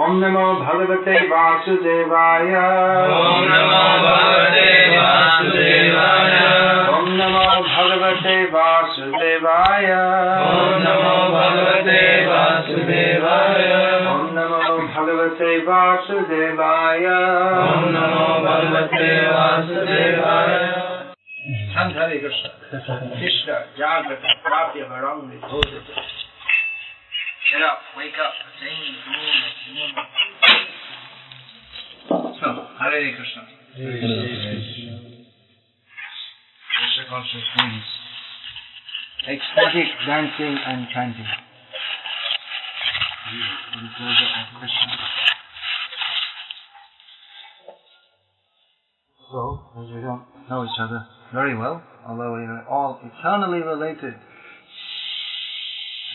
ॐ नमो भगवते वासुदेवाय। ॐ नमो भगवते वासुदेवाय। ॐ नमो भगवते वासुदेवाय। ॐ नमो भगवते वासुदेवाय। ॐ नमो भगवते वासुदेवाय। ॐ नमो भगवते वासुदेवाय। Sant Hare Krishna. Krishna, Jagrata, Prapya, Varanga, Bodhita. Get up, wake up, sing, boom, So, Hare Krishna. Krishna conscious means ecstatic dancing and chanting. In pleasure of Krishna. So, as we don't know each other very well, although we are all eternally related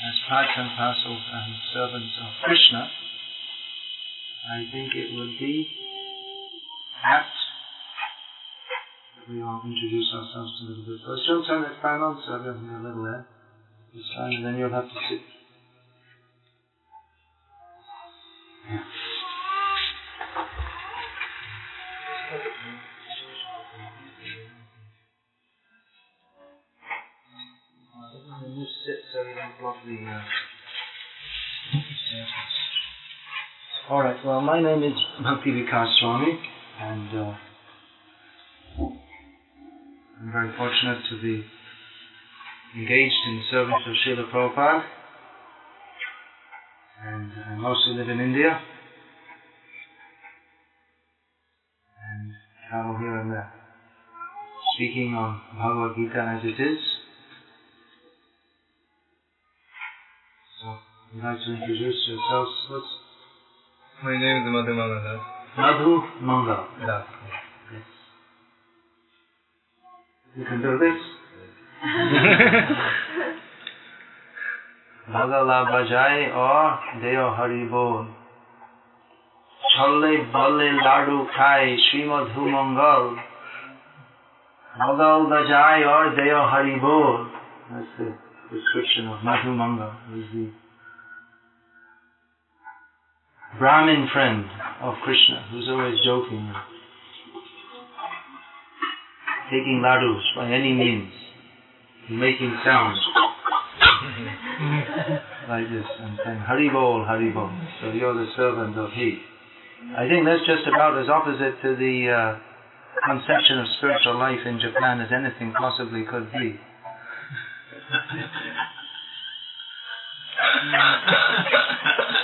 as part and parcel and servants of Krishna, I think it would be apt that we all introduce ourselves a little bit. First, you'll turn the fan on, so everyone a little there. This time, and then you'll have to sit. The. Uh, all right. Well, my name is Bhakti Vikas Swami, and uh, I'm very fortunate to be engaged in the service of Srila Prabhupada, and I mostly live in India, and travel here and there, speaking on Bhagavad Gita as it is. You'd like to introduce yourselves. What's My name is Madhu Mangalas. Madhu Mangal? Das. Yes. You can do this? Bhagala bajai or Deo Hari Bol. Cholle bolle ladu khai Srimadhu Mangal. Bhagal bajai or Deo Hari Bol. That's the description of Madhu Mangal. He's the Brahmin friend of Krishna who's always joking. Taking ladus by any means. Making sounds like this and saying Hari Bol, Hari Bol. So you're the servant of He. I think that's just about as opposite to the uh, conception of spiritual life in Japan as anything possibly could be.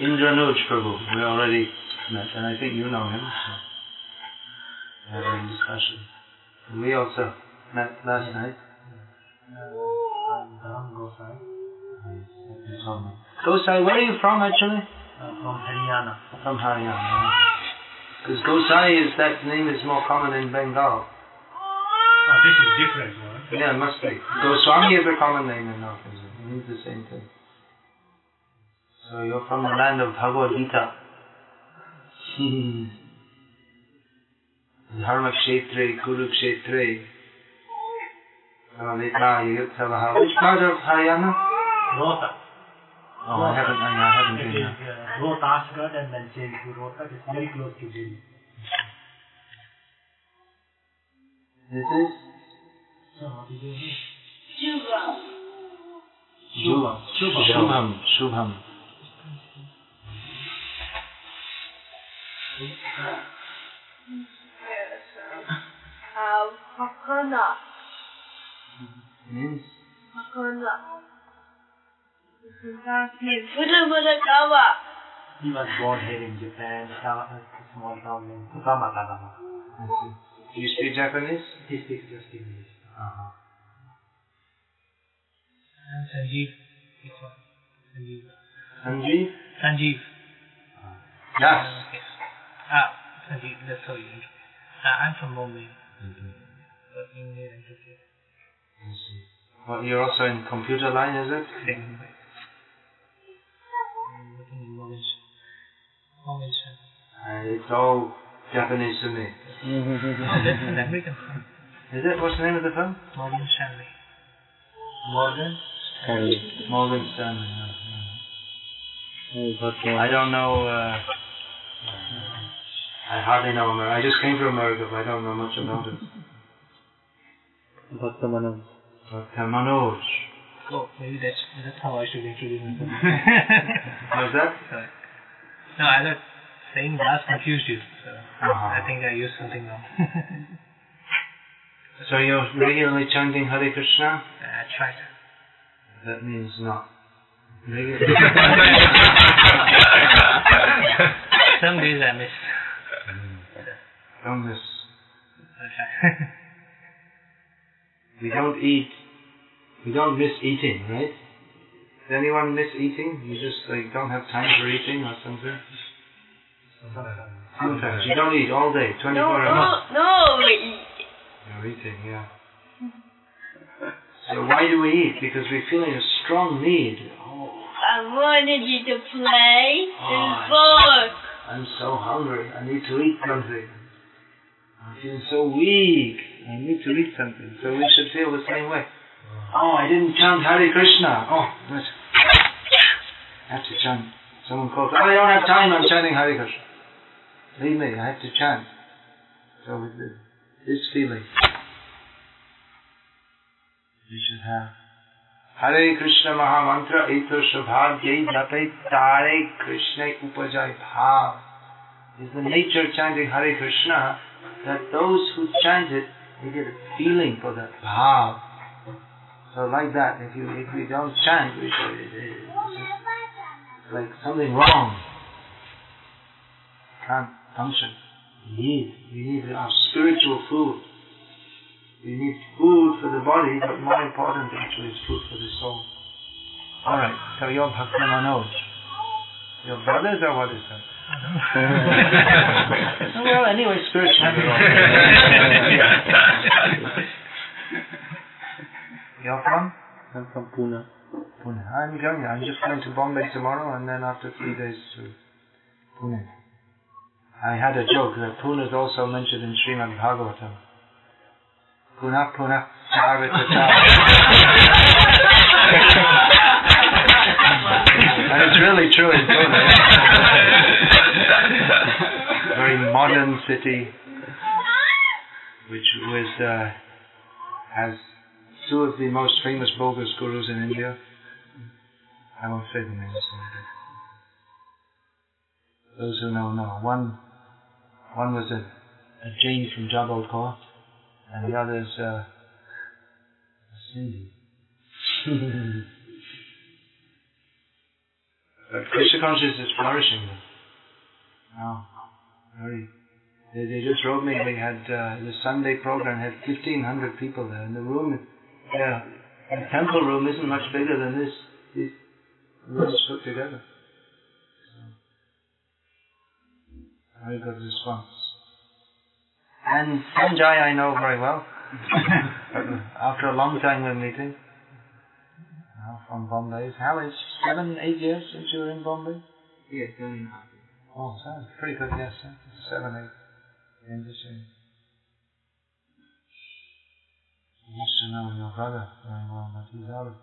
Indranuj Prabhu, we already met, and I think you know him. So we had a discussion. And we also met last night. Gosai, where are you from actually? from Haryana. From Haryana. Because Gosai is that name is more common in Bengal. Oh, this is different one. Yeah, it must be. Goswami is a common name in North India. It means the same thing. So you're from the land of Bhagavad Gita. Dharma Kshetre, Kuru Kshetre. Which part of Haryana? Rota. Oh, I haven't, I, haven't been is there. uh, Rohtasgarh and then Jaipur Rota. It's very close to Delhi. This is is your name? Shubham. Shubham. Shubham. Uh, Hakana. Means Hakana. Buddha Buddha Kawa. He was born here in Japan, town, a small town in Fukamatagama. I see. Do you speak Japanese? He speaks just English. Uh-huh. And Sanjeev. This. Sanjeev. Sanjeev? Sanjeev. Yes. Yes. Ah, Sanjeev, that's how you introduce. Ah, I'm from Bombay. Working here in Tokyo. I see. Well, you're also in computer line, is it? Second way. I'm working in Morgan Morgan Stanley. And it's all Japanese to me. Oh, that's an American firm. Is it? What's the name of the firm? Morgan Stanley. Morgan? Stanley. Morgan Stanley. yeah, yeah. I don't know. Uh, I hardly know America. I just came from America, but I don't know much about it. Bhakta Manoj. But uh, Manoj, Oh, maybe that's that's how I should introduce myself. how's that? Sorry. No, I thought saying Das confused you. So Uh-huh. I think I used something wrong. So you're regularly chanting Hare Krishna? I tried. That means not. Some days I miss. Don't miss. We don't eat. We don't miss eating, right? Does anyone miss eating? You just like don't have time for eating or something? Sometimes you don't eat all day, 24 No, hours. no, no, we eat. You're eating, yeah. So why do we eat? Because we're feeling a strong need. Oh, I wanted you to play Oh, and book. I'm so hungry. I need to eat something. I'm feeling so weak. I need to eat something. So we should feel the same way. Oh, I didn't chant Hare Krishna. Oh, what? I have to chant. Someone calls. Oh, I don't have time. I'm chanting Hare Krishna. Leave me. I have to chant. So with the, this feeling, we should have. Hare Krishna Mahamantra Eto Shabhagyai Tare Krishna Upajai Bhav. Is the nature of chanting Hare Krishna that those who chant it, they get a feeling for that bhav. So like that, if you if we don't chant, we say it, it's like something wrong. Can't function. We need we need our spiritual food. We need food for the body, but more important actually is food for the soul. Alright, so you're Bhakti Manoj. Your brothers or what is that? Oh, well, anyway, spiritually we're all. You're from? I'm from Pune. Pune. I'm going. I'm just going to Bombay tomorrow, and then after three days to Pune. I had a joke that Pune is also mentioned in Srimad Bhagavatam. Puna Puna Charitata. and it's really true in Pune. Very modern city, which was uh, has two of the most famous bogus gurus in India. I won't say the names. Those who know know. One, one was a, a Jain from Jabalpur, and the other is uh, a Sindhi. but Krishna consciousness is flourishing. Now, very. They, they just wrote me. We had uh, the Sunday program had fifteen hundred people there, and the room, yeah, the temple room isn't much bigger than this. These put together. So, very good response. And Sanjay I know very well. After a long time we're meeting. From Bombay. How is seven, eight years since you were in Bombay? Yes, seven and a half. Oh, so sounds pretty good, yes. huh? Seven, eight. Interesting. You used to know your brother very well, but he's out of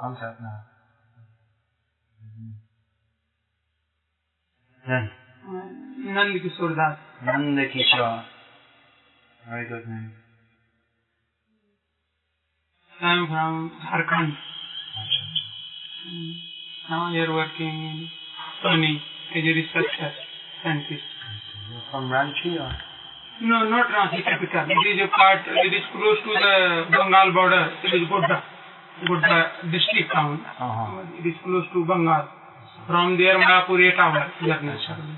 contact now. Mm-hmm. Then, Nand uh, Kishore Das. Nanda Kishore. Very good name. I'm from Jharkhand. Acha, acha. Mm. Now you're working in Sony as a researcher scientist. You're from Ranchi or? No, not Ranchi capital. It is a part, it is close to the Bengal border. It is Godda. Godda district town. Uh-huh. It is close to Bengal. From there, Mayapur 8 hour journey.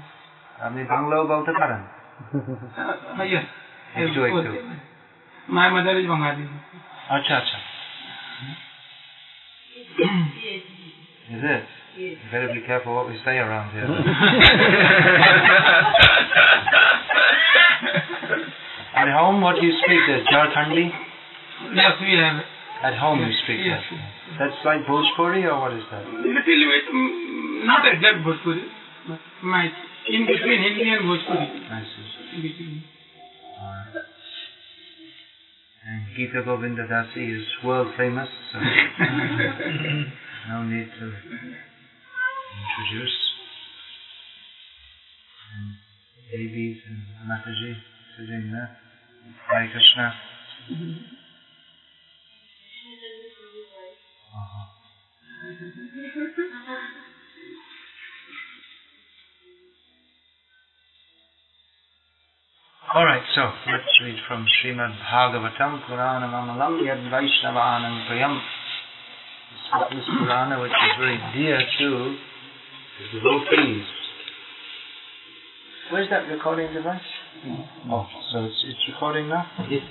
আপনি বাংলাও বলতে পারেন Uh, yes. yes একটু both. একটু My mother is Bengali. আচ্ছা আচ্ছা Is it? You better be careful what we say around here. At home, what do you speak? The Jharkhandi? Yes, we have. At home, you speak Yes, that. yes. That's like Bhojpuri, or what is that? Little bit, mm, not exact Bhojpuri, but my, in between Hindi and Bhojpuri. I see. In between. Alright. And Gita Govindadasi is world famous, so no need to introduce. And babies and Mataji sitting there. Hare Krishna. Mm-hmm. Uh-huh. Alright, so let's read from Srimad Bhagavatam Purana Mamalam Yad Vaishnavanam Priyam. This Purana which is very dear to the devotees. Where's that recording device? Oh, so it's, it's recording now? Yes.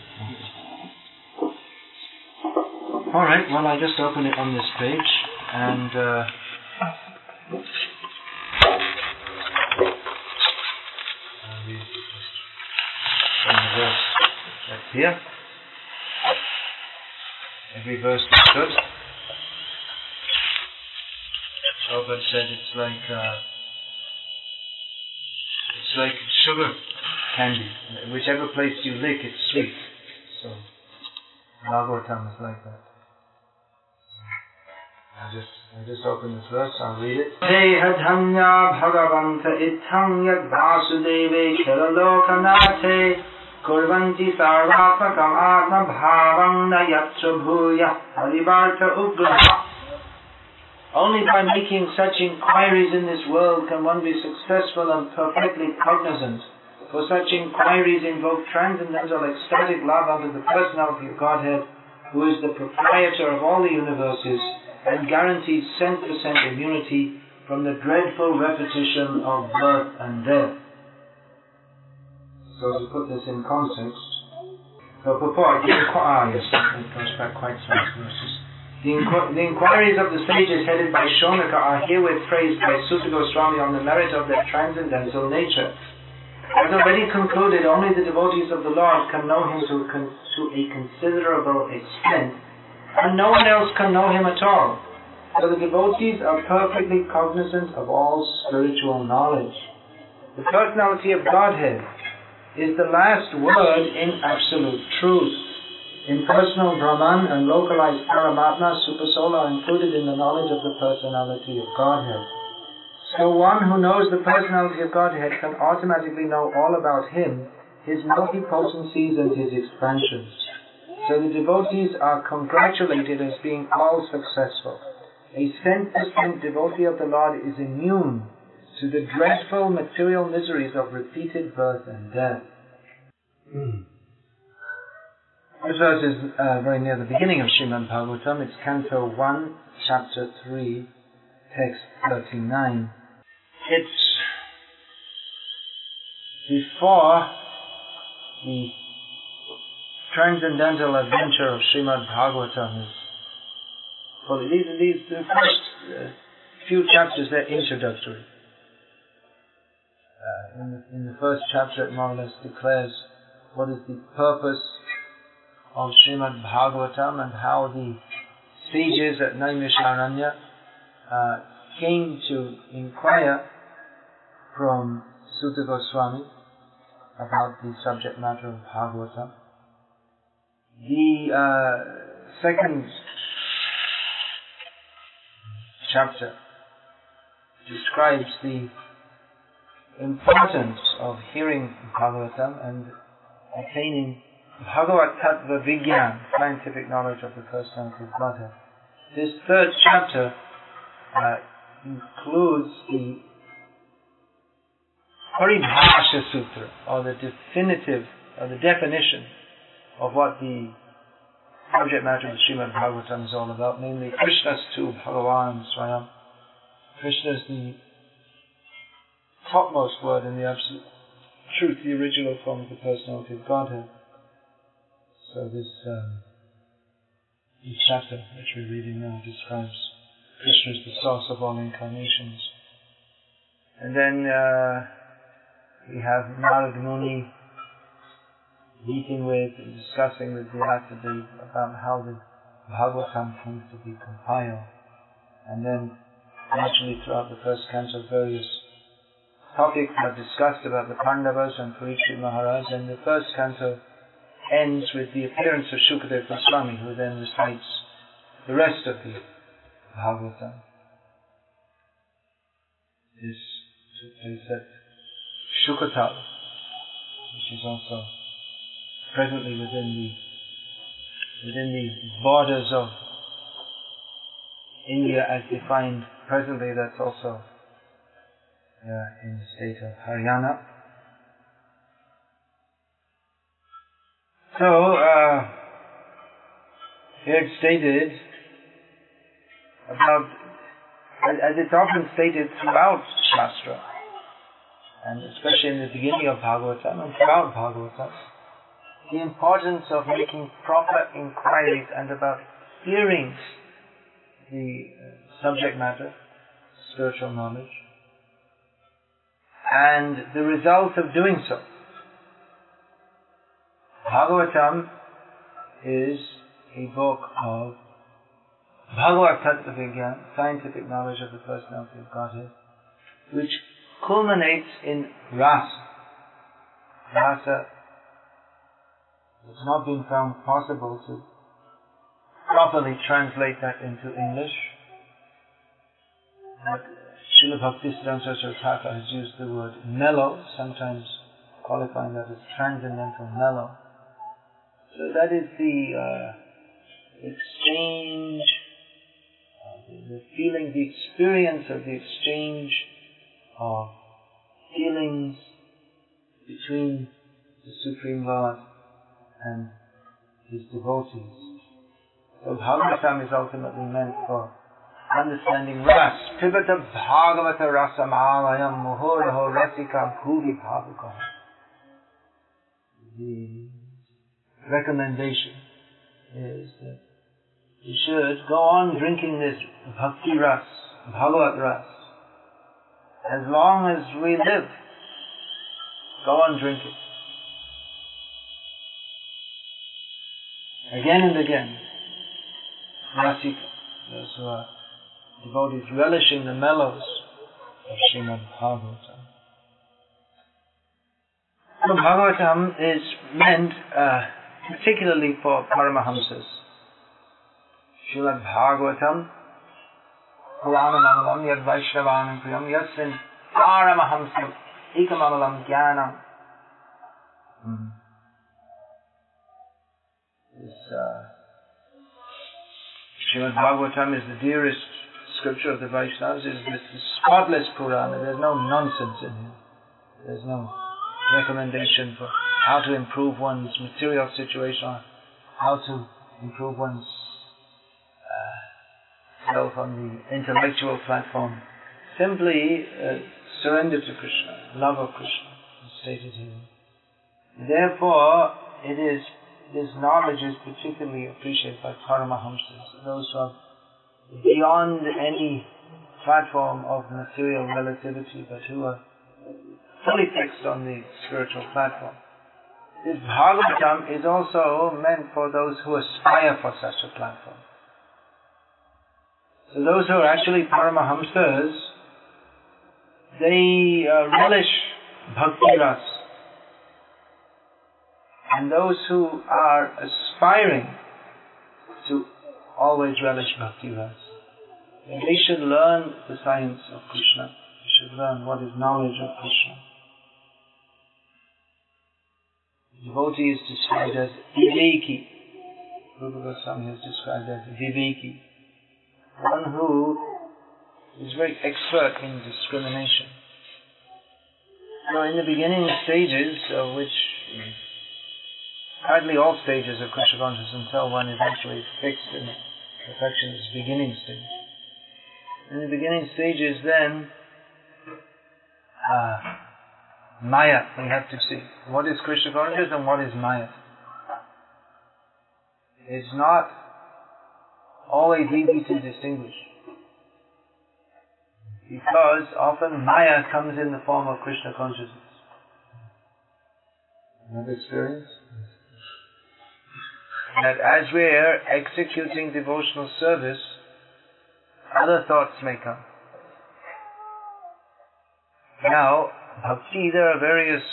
Alright, well I just open it on this page and uh, verse that's here. Every verse is good. Prabhupada said it's like uh, it's like sugar candy. Whichever place you lick, it's sweet. So Bhagavatam is like that. I just I just open this verse, I'll read it. Only by making such inquiries in this world can one be successful and perfectly cognizant. For such inquiries invoke transcendental ecstatic love unto the personality of Godhead, who is the proprietor of all the universes and guarantees cent percent immunity from the dreadful repetition of birth and death. So to put this in context, so purport, ah yes, it goes back quite some verses. The, inqu- the inquiries of the sages headed by Shaunaka are herewith praised by Suta Goswami on the merit of their transcendental nature. As already concluded, only the devotees of the Lord can know Him to, con- to a considerable extent, and no one else can know Him at all. So the devotees are perfectly cognizant of all spiritual knowledge. The personality of Godhead is the last word in absolute truth. Impersonal Brahman and localized Paramatma, Supersoul, are included in the knowledge of the personality of Godhead. So one who knows the personality of Godhead can automatically know all about Him, His multipotencies and His expansions. So the devotees are congratulated as being all successful. A cent percent devotee of the Lord is immune to the dreadful material miseries of repeated birth and death. This verse is uh, very near the beginning of Srimad Bhagavatam. It's Canto 1, Chapter 3, Text 39. It's before the transcendental adventure of Srimad Bhagavatam is fully. These, these the first uh, few chapters, they're introductory. In, the, in the first chapter, it more or less declares what is the purpose of Srimad Bhagavatam and how the sages at Naimisharanya uh, came to inquire from Suta Goswami about the subject matter of Bhagavatam. The uh, second chapter describes the importance of hearing Bhagavatam and attaining Bhagavat Tattva Vigyan, scientific knowledge of the personality of Godhead. This third chapter uh, includes the Paribhasha Sutra, or the definitive, or the definition of what the subject matter of the Srimad Bhagavatam is all about, namely Krishna's to Bhagavan Swayam. Krishna is the topmost word in the absolute truth, the original form of the personality of Godhead. So this, um, chapter which we're reading now describes Krishna as the source of all incarnations. And then uh, we have Narad Muni meeting with and discussing with the Vyasadi about how the Bhagavatam comes to be compiled. And then naturally throughout the first canto various topics are discussed about the Pandavas and Parikshit Maharaj and the first canto ends with the appearance of Shukadev Goswami who then recites the rest of the Bhagavatam. This took place at which is also presently within the within the borders of India as defined presently. That's also uh, in the state of Haryana. So, uh, here it's stated about, as it's often stated throughout Shastra, and especially in the beginning of Bhagavatam and throughout Bhagavatam, the importance of making proper inquiries and about hearing the uh, subject matter, spiritual knowledge, and the result of doing so. Bhagavatam is a book of Vigyan, scientific knowledge of the personality of Godhead, which culminates in rasa. Rasa has not been found possible to properly translate that into English. But Srila Bhaktisiddhanta Saraswati Thakur has used the word mellow, sometimes qualifying that as transcendental mellow. So that is the uh, exchange, uh, the, the feeling, the experience of the exchange of feelings between the Supreme Lord and his devotees. So Bhagavatam is ultimately meant for understanding ras. Pivata Bhagavata Rasamalayam Muhuraho Rasika Bhuvi Bhavukam. The recommendation is that you should go on drinking this bhakti ras, bhagavat ras, as long as we live. Go on drinking. Again and again. Rasika, those who are devotees relishing the mellows of Srimad Bhagavatam. So Bhagavatam is meant uh, particularly for Paramahamsas. Srimad Bhagavatam, Puranamalam, Yad Vaishnavanam Priyam, Yasmin Paramahamsam, Ikamamalam Jnanam. Mm. This, uh, Srimad Bhagavatam is the dearest scripture of the Vaishnavas, is this spotless Purana. There's no nonsense in here. There's no recommendation for how to improve one's material situation, or how to improve one's uh, self on the intellectual platform. Simply uh, surrender to Krishna, love of Krishna, is stated here. Therefore, it is this knowledge is particularly appreciated by Paramahamsas, those who are beyond any platform of material relativity, but who are fully fixed on the spiritual platform. This Bhagavatam is also meant for those who aspire for such a platform. So those who are actually Paramahamsas, they uh, relish bhakti ras. And those who are aspiring to always relish bhakti ras, they should learn the science of Krishna. They should learn what is knowledge of Krishna. devotee is described as viveki. Rupa Goswami is described as viveki. One who is very expert in discrimination. Now in the beginning stages, of which hardly all stages of Krishna consciousness until one is actually fixed in perfection is beginning stage. In the beginning stages then, uh, Maya, we have to see. What is Krishna consciousness and what is Maya? It's not always easy to distinguish. Because often Maya comes in the form of Krishna consciousness. Another experience? That as we're executing devotional service, other thoughts may come. Now, bhakti, there are various,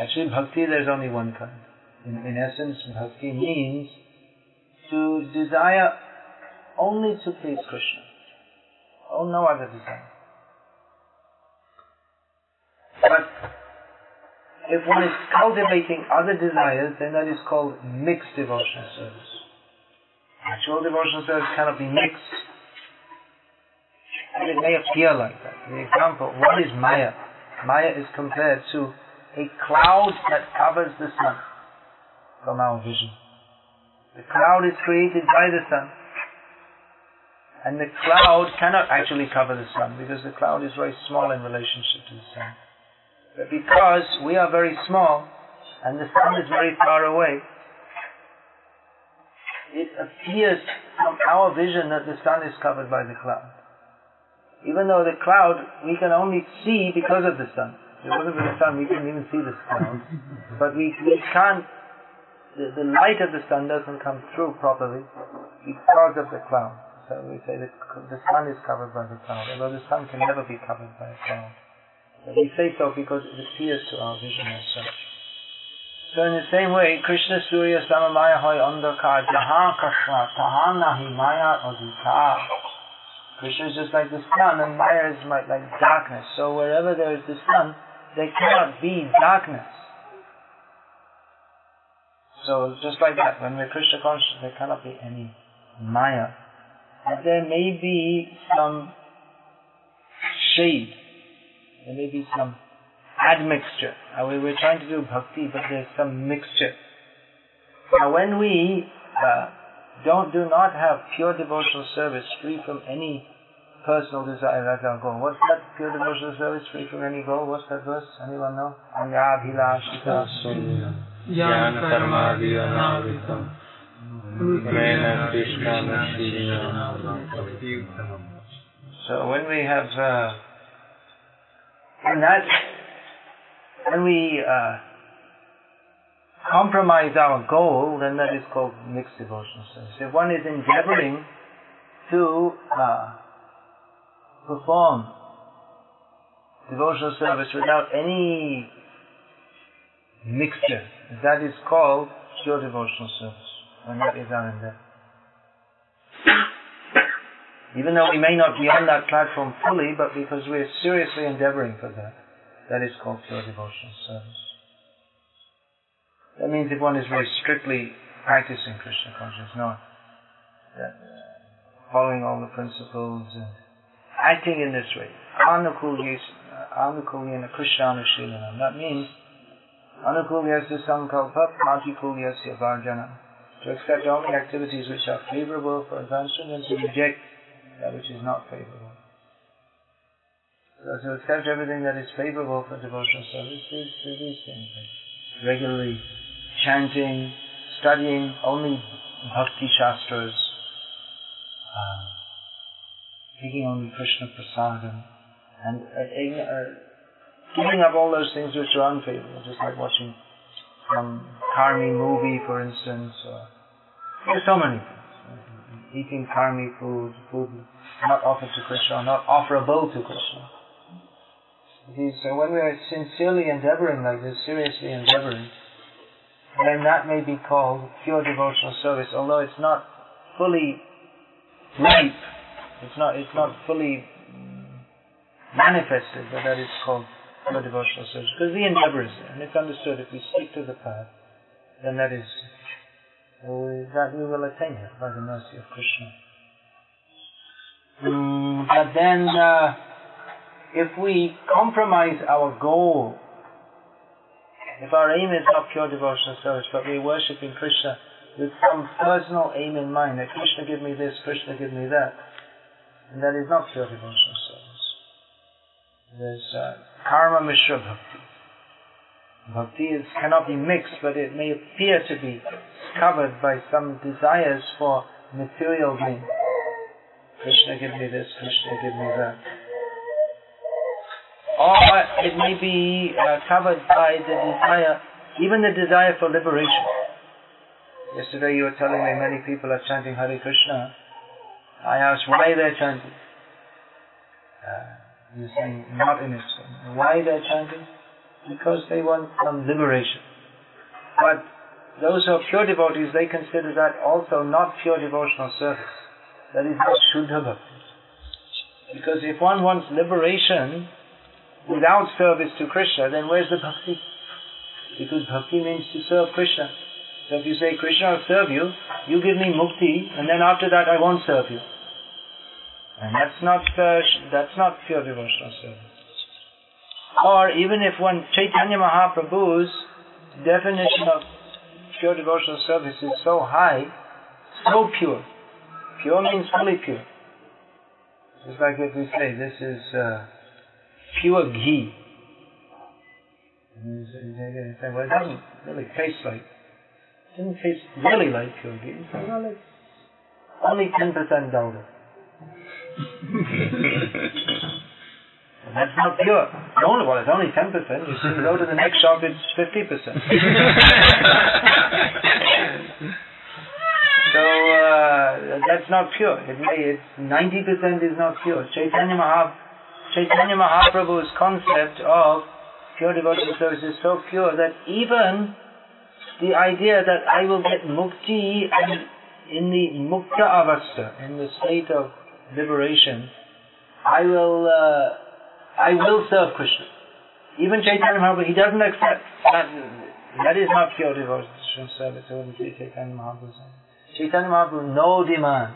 actually bhakti there's only one kind. In, in essence, bhakti means to desire only to please Krishna. Oh, no other desire. But If one is cultivating other desires, then that is called mixed devotional service. Actual devotional service cannot be mixed. And it may appear like that. The example, what is Maya? Maya is compared to a cloud that covers the sun from our vision. The cloud is created by the sun. And the cloud cannot actually cover the sun because the cloud is very small in relationship to the sun. But because we are very small and the sun is very far away, it appears from our vision that the sun is covered by the cloud. Even though the cloud we can only see because of the sun. If it wasn't for the sun, we couldn't even see the cloud. But we, we can't, the, the light of the sun doesn't come through properly because of the cloud. So we say that the sun is covered by the cloud, although the sun can never be covered by a cloud. We say so because it appears to our vision as such. So in the same way, Krishna Surya Samamaya Hoy Andhakar Jahan Kashma Tahan Nahi Maya Adhikar. Krishna is just like the sun and Maya is like, like darkness. So wherever there is the sun, there cannot be darkness. So just like that, when we're Krishna conscious, there cannot be any Maya there may be some shade, there may be some admixture. Uh, we we're trying to do bhakti, but there's some mixture. Now, when we uh, don't do not have pure devotional service free from any personal desire as our goal. What's that pure devotional service free from any goal? What's that verse? Anyone know? Anyabhilashita Jnana karmadhyanavitam so when we have, uh, when that, when we uh, compromise our goal, then that is called mixed devotional service. If one is endeavoring to uh, perform devotional service without any mixture, that is called pure devotional service when that is our endeavor. Even though we may not be on that platform fully, but because we're seriously endeavoring for that, that is called pure devotional service. That means if one is very strictly practicing Krishna consciousness, not uh, following all the principles, uh, acting in this way, anukulyena Krishna anushilanam. That means anukulyasya sankalpa pratikulyasya varjanam to accept only activities which are favorable for advancement and to reject that which is not favorable. So to accept everything that is favorable for devotional service is to these things. Regularly chanting, studying only bhakti shastras, uh, taking only Krishna prasadam, and uh, uh, giving up all those things which are unfavorable, just like watching some karmi movie, for instance, or there's so many. Eating karmi food, food not offered to Krishna, not offerable to Krishna. So when we are sincerely endeavoring like this, seriously endeavoring, then that may be called pure devotional service, although it's not fully ripe, it's not, it's not fully manifested, but that is called pure devotional service. Because the endeavor is there, and it's understood if we stick to the path, then that is that we will attain it by the mercy of Krishna. Mm, but then, uh, if we compromise our goal, if our aim is not pure devotional service, but we're worshipping Krishna with some personal aim in mind, that Krishna give me this, Krishna give me that, and that is not pure devotional service. There's uh, karma mishra bhakti. Bhakti is, cannot be mixed, but it may appear to be covered by some desires for material gain. Krishna give me this, Krishna give me that. Or it may be uh, covered by the desire, even the desire for liberation. Yesterday you were telling me many people are chanting Hare Krishna. I asked why they're chanting. Uh, you're saying not in it. Why they're chanting? Because they want some liberation. But those who are pure devotees, they consider that also not pure devotional service. That is not Shuddha Bhakti. Because if one wants liberation without service to Krishna, then where's the bhakti? Because bhakti means to serve Krishna. So if you say, Krishna, I'll serve you, you give me mukti, and then after that I won't serve you. And that's not, uh, that's not pure devotional service. Or even if one Chaitanya Mahaprabhu's definition of pure devotional service is so high, so pure. Pure means fully pure. Just like if we say this is uh, pure ghee. Well, it doesn't really taste like, it doesn't taste really like pure ghee. Well, it's only 10% dalda. And that's not pure. It's only, well, it's only 10%. You see, go to the next shop, it's 50%. So uh, that's not pure. It may, it's ninety percent is not pure. Chaitanya Mahap, Chaitanya Mahaprabhu's concept of pure devotional service is so pure that even the idea that I will get mukti and in the mukta avastha, in the state of liberation, I will uh, I will serve Krishna. Even Chaitanya Mahaprabhu, he doesn't accept that. That is not pure devotional service. Chaitanya Mahaprabhu. Chaitanya Mahaprabhu, no demand.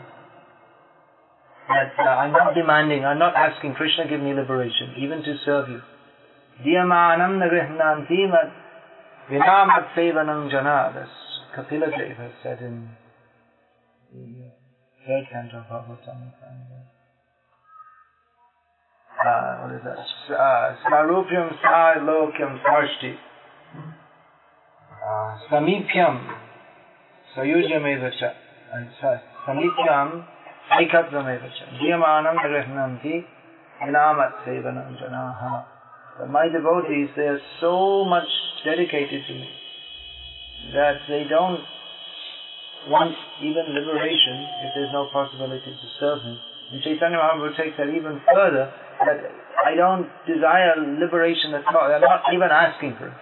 That uh, I'm not demanding, I'm not asking Krishna give me liberation, even to serve you. Diyamanam nagrihnanti mat vinamat sevanam jana. That's Kapila Deva said in the third canto of Bhagavatam uh, what is that? Uh, Smarupyam Sai Lokyam Sarshti. Uh, Samipyam. Sayujyam Evacha. Uh, and Samipyam Aikatvam Evacha. Diyamanam Grihnanti Inamat Sevanam Janaha. But my devotees, they are so much dedicated to me that they don't want even liberation if there's no possibility to serve me. And Chaitanya Mahaprabhu takes that even further that I don't desire liberation at all. I'm not even asking for it.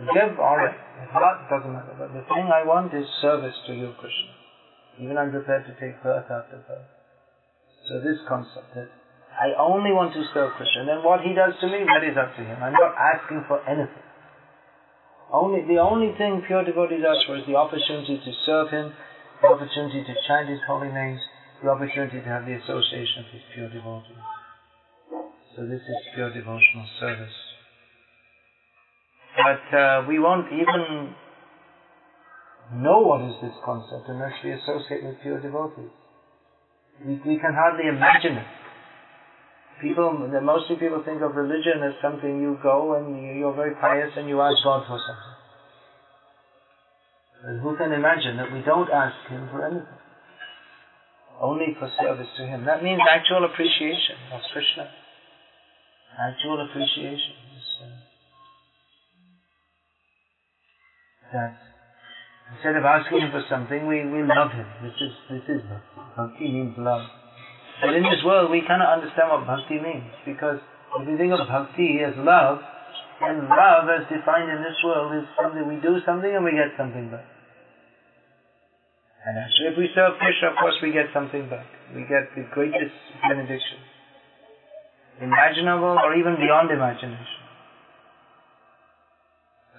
Give, alright. If not, doesn't matter. But the thing I want is service to you, Krishna. Even I'm prepared to take birth after birth. So this concept that I only want to serve Krishna. And what he does to me, that is up to him. I'm not asking for anything. Only the only thing pure devotees ask for is the opportunity to serve him, the opportunity to chant his holy names, the opportunity to have the association of pure devotees. So this is pure devotional service. But uh, we won't even know what is this concept unless we associate with pure devotees. We, we can hardly imagine it. People, mostly people think of religion as something you go and you- you're very pious and you ask God for something. But who can imagine that we don't ask Him for anything? Only for service to Him. That means actual appreciation of Krishna. Actual appreciation. is, uh, that instead of asking him for something, we, we love him. This is this is bhakti. Bhakti means love. But in this world, we cannot understand what bhakti means because if we think of bhakti as love, then love, as defined in this world, is something we do something and we get something back. And if we serve Krishna, of course, we get something back. We get the greatest benediction, imaginable or even beyond imagination.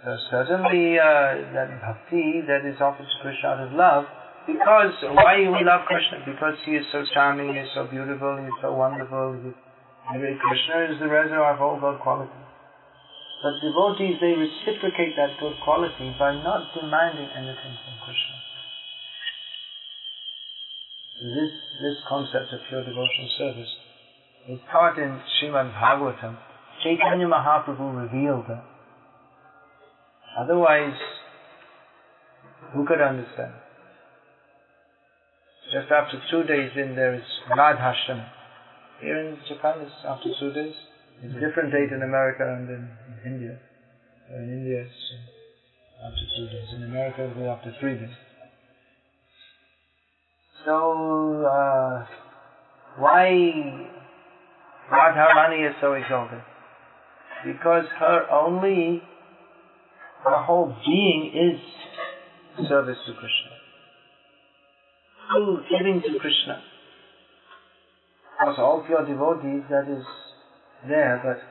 So certainly uh, that bhakti that is offered to Krishna out of love, because why we love Krishna? Because he is so charming, he is so beautiful, he is so wonderful. He, Krishna is the reservoir of all good qualities. But devotees, they reciprocate that good quality by not demanding anything from Krishna. This, this concept of pure devotional service is taught in Srimad Bhagavatam. Chaitanya Mahaprabhu revealed that. Otherwise, who could understand? Just after two days in there is Radhashtami. Here in Japan it's after two days. It's a different date in America and in, in India. In India it's after two days. In America be after three days. So, uh, why Radharani is so exalted? Because her only her whole being is service to Krishna. Full giving to Krishna. Of course, all pure devotees, that is there, but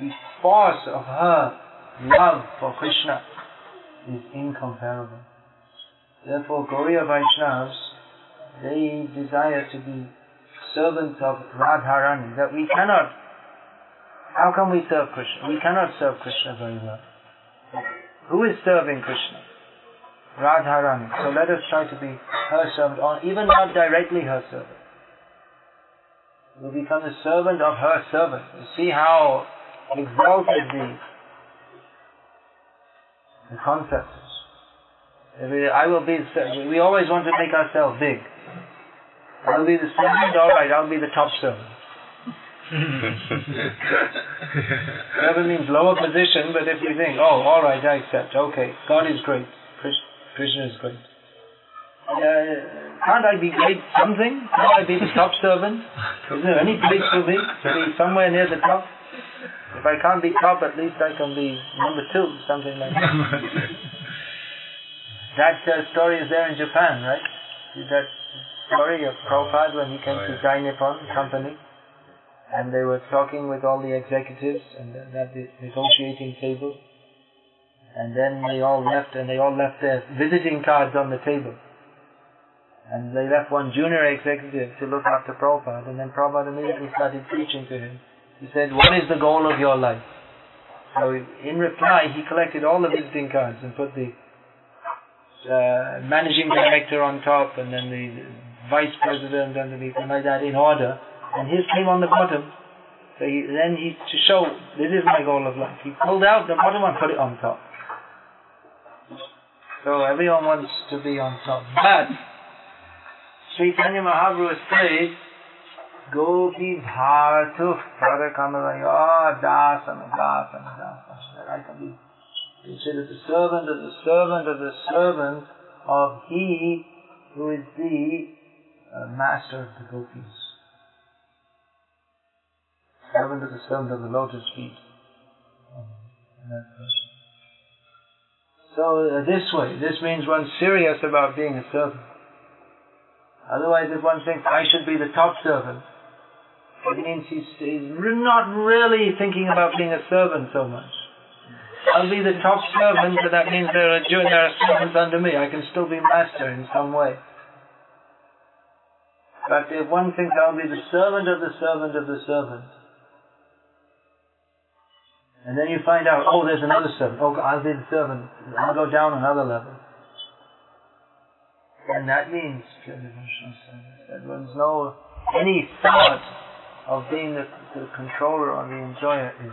the force of her love for Krishna is incomparable. Therefore, Gaudiya Vaishnavas, they desire to be servants of Radharani, that we cannot, how can we serve Krishna? We cannot serve Krishna very well. Who is serving Krishna? Radharani. So let us try to be her servant, or even not directly her servant. We become the servant of her servant. You see how exalted the, the concept is. I will be, we always want to make ourselves big. I'll be the servant, alright, I'll be the top servant. servant means lower position, but if we think, oh, alright, I accept, okay, God is great, Krishna is great. Uh, can't I be great something? Can't I be the top servant? Is there any place for me to be somewhere near the top? If I can't be top, at least I can be number two, something like that. that uh, story is there in Japan, right? That story of Prabhupada when he came to Dai Nippon company and they were talking with all the executives and at the negotiating table and then they all left and they all left their visiting cards on the table. And they left one junior executive to look after Prabhupada and then Prabhupada immediately started preaching to him. He said, what is the goal of your life? So in reply, he collected all the visiting cards and put the uh, managing director on top and then the vice president underneath and like that in order. And his came on the bottom. So he, then he, to show, this is my goal of life, he pulled out the bottom and put it on top. So everyone wants to be on top. But, Sri Chaitanya Mahaprabhu says, Gopi Bharatu Pradakamalaya ah, Dasana Dasana Dasana. That I can be considered the servant of the servant of the servant of he who is the uh, master of the gopis. Servant of the servant of the lotus feet. So uh, this way, this means one's serious about being a servant. Otherwise, if one thinks I should be the top servant, it means he's, he's not really thinking about being a servant so much. I'll be the top servant, but that means there are, are servants under me. I can still be master in some way. But if one thinks I'll be the servant of the servant of the servant, and then you find out, oh, there's another servant. Oh, I'll be the servant. I'll go down another level. And that means that one's no any thought of being the, the controller or the enjoyer is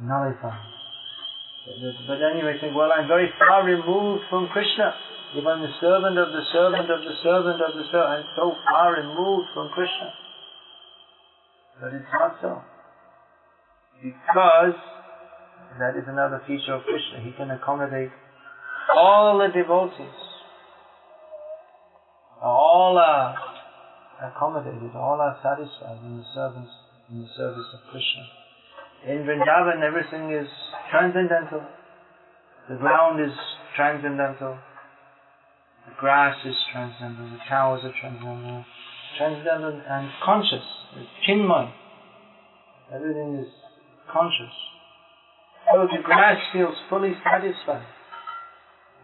nullified. But then you may think, well, I'm very far removed from Krishna. If I'm the servant of the servant of the servant of the servant, I'm so far removed from Krishna. But it's not so. Because that is another feature of Krishna. He can accommodate all the devotees. All are accommodated, all are satisfied in the service in the service of Krishna. In Vrindavan everything is transcendental. The ground is transcendental. The grass is transcendental, the cows are transcendental, transcendental and conscious. Chinmay. Everything is conscious. So the grass feels fully satisfied.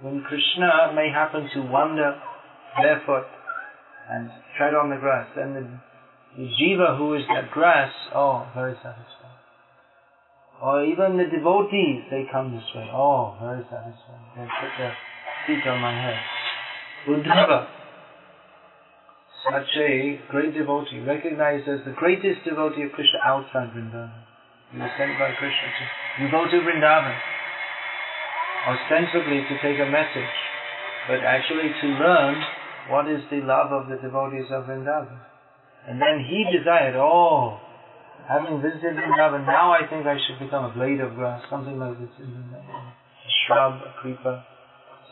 When Krishna may happen to wander barefoot and tread on the grass, then the, the jiva who is that grass, oh, very satisfied. Or even the devotees, they come this way, oh, very satisfied. They put their feet on my head. Uddhava, such a great devotee, recognized as the greatest devotee of Krishna outside Vrindavan. He was sent by Krishna to go to Vrindavan, ostensibly to take a message, but actually to learn what is the love of the devotees of Vrindavan. And then he desired, oh, having visited Vrindavan, now I think I should become a blade of grass, something like this, a shrub, a creeper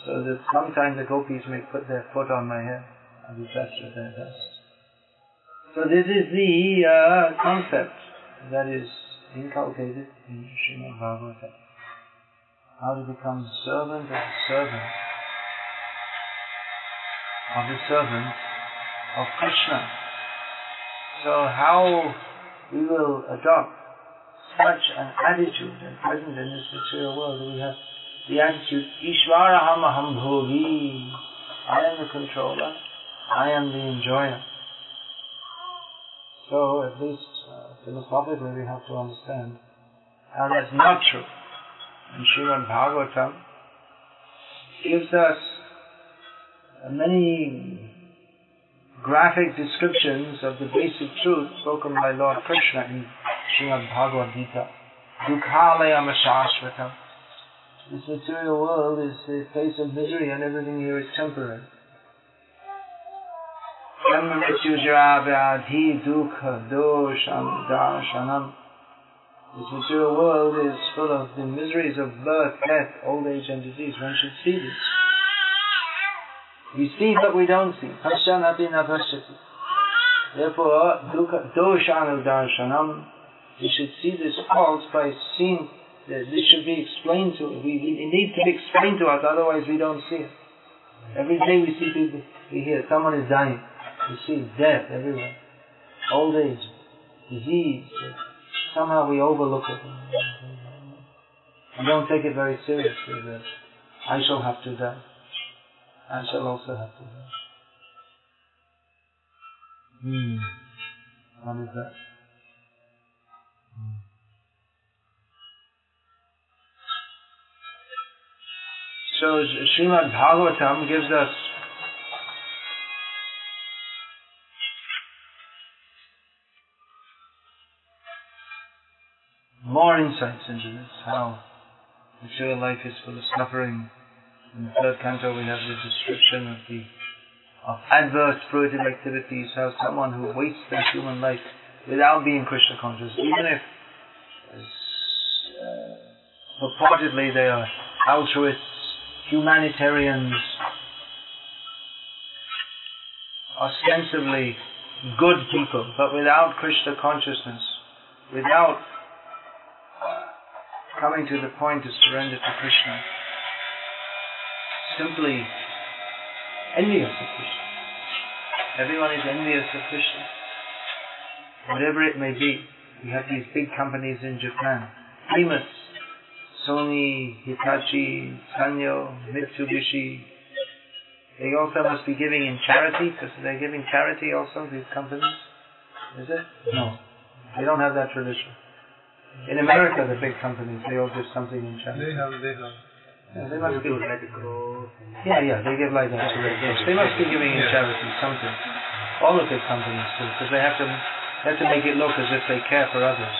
so that sometimes the gopis may put their foot on my head and be blessed with their dust. So this is the uh, concept that is inculcated in Srimad Bhagavatam. How to become servant of the servant of the servant of Krishna. So how we will adopt such an attitude and present in this material world. We have the attitude, Ishvaraham aham bhogi. I am the controller. I am the enjoyer. So, at least uh, philosophically, we have to understand how that's not true. And Srimad Bhagavatam gives us many graphic descriptions of the basic truth spoken by Lord Krishna in Srimad Bhagavad Gita. Dukhalayam ashashvatam. This material world is a place of misery and everything here is temporary. This material world is full of the miseries of birth, death, old age and disease. One should see this. We see but we don't see. Pashyanapi na. Therefore, doshanu darshanam. We should see this fault by seeing this should be explained to us. We, it needs to be explained to us, otherwise we don't see it. Every day we see people, we hear someone is dying. We see death everywhere. Old age, disease. Somehow we overlook it. We don't take it very seriously that I shall have to die. I shall also have to die. Hmm. What is that? So Srimad Bhagavatam gives us more insights into this, how material life is full of suffering. In the third canto we have the description of the of adverse fruitive activities, how someone who wastes their human life without being Krishna conscious, even if uh, purportedly they are altruists, humanitarians, ostensibly good people, but without Krishna consciousness, without coming to the point to surrender to Krishna, simply envious of Krishna. Everyone is envious of Krishna. Whatever it may be, we have these big companies in Japan, famous Sony, Hitachi, Sanyo, Mitsubishi. They also must be giving in charity, because they're giving charity also, these companies. Is it? No. They don't have that tradition. In America, the big companies, they all give something in charity. They have, they have. Yeah, they must be. Yeah, yeah, they give like that to Red They must be giving in charity something. All the big companies do, because they have to they have to make it look as if they care for others.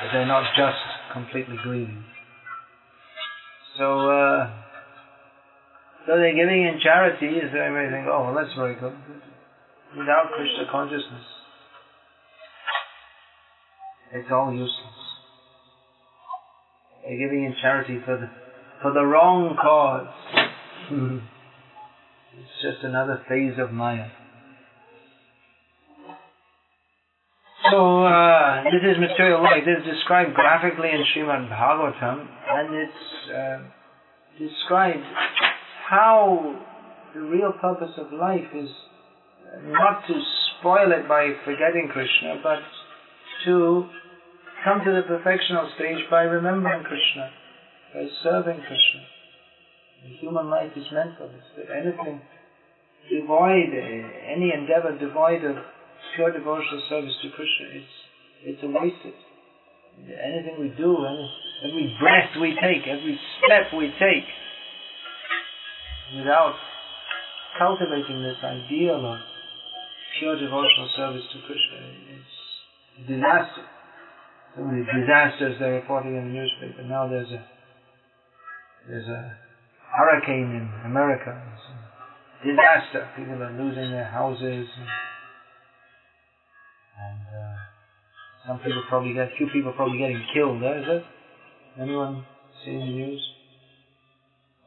But they're not just completely greedy. So, uh, so they're giving in charity, so everybody think, oh, well, that's very good. Without Krishna consciousness, it's all useless. They're giving in charity for the for the wrong cause. it's just another phase of Maya. So uh, this is material life. This is described graphically in Srimad Bhagavatam, and it's uh, described how the real purpose of life is not to spoil it by forgetting Krishna, but to come to the perfectional stage by remembering Krishna, by serving Krishna. The human life is meant for this. Anything devoid, any endeavor devoid of pure devotional service to Krishna, it's, it's a wasted. Anything we do, any, every breath we take, every step we take, without cultivating this ideal of pure devotional service to Krishna, it's a disaster. So many disasters they're reporting in the newspaper. Now there's a there's a hurricane in America. It's a disaster. People are losing their houses. And, some people probably get, few people probably getting killed. There is it? Anyone seeing the news?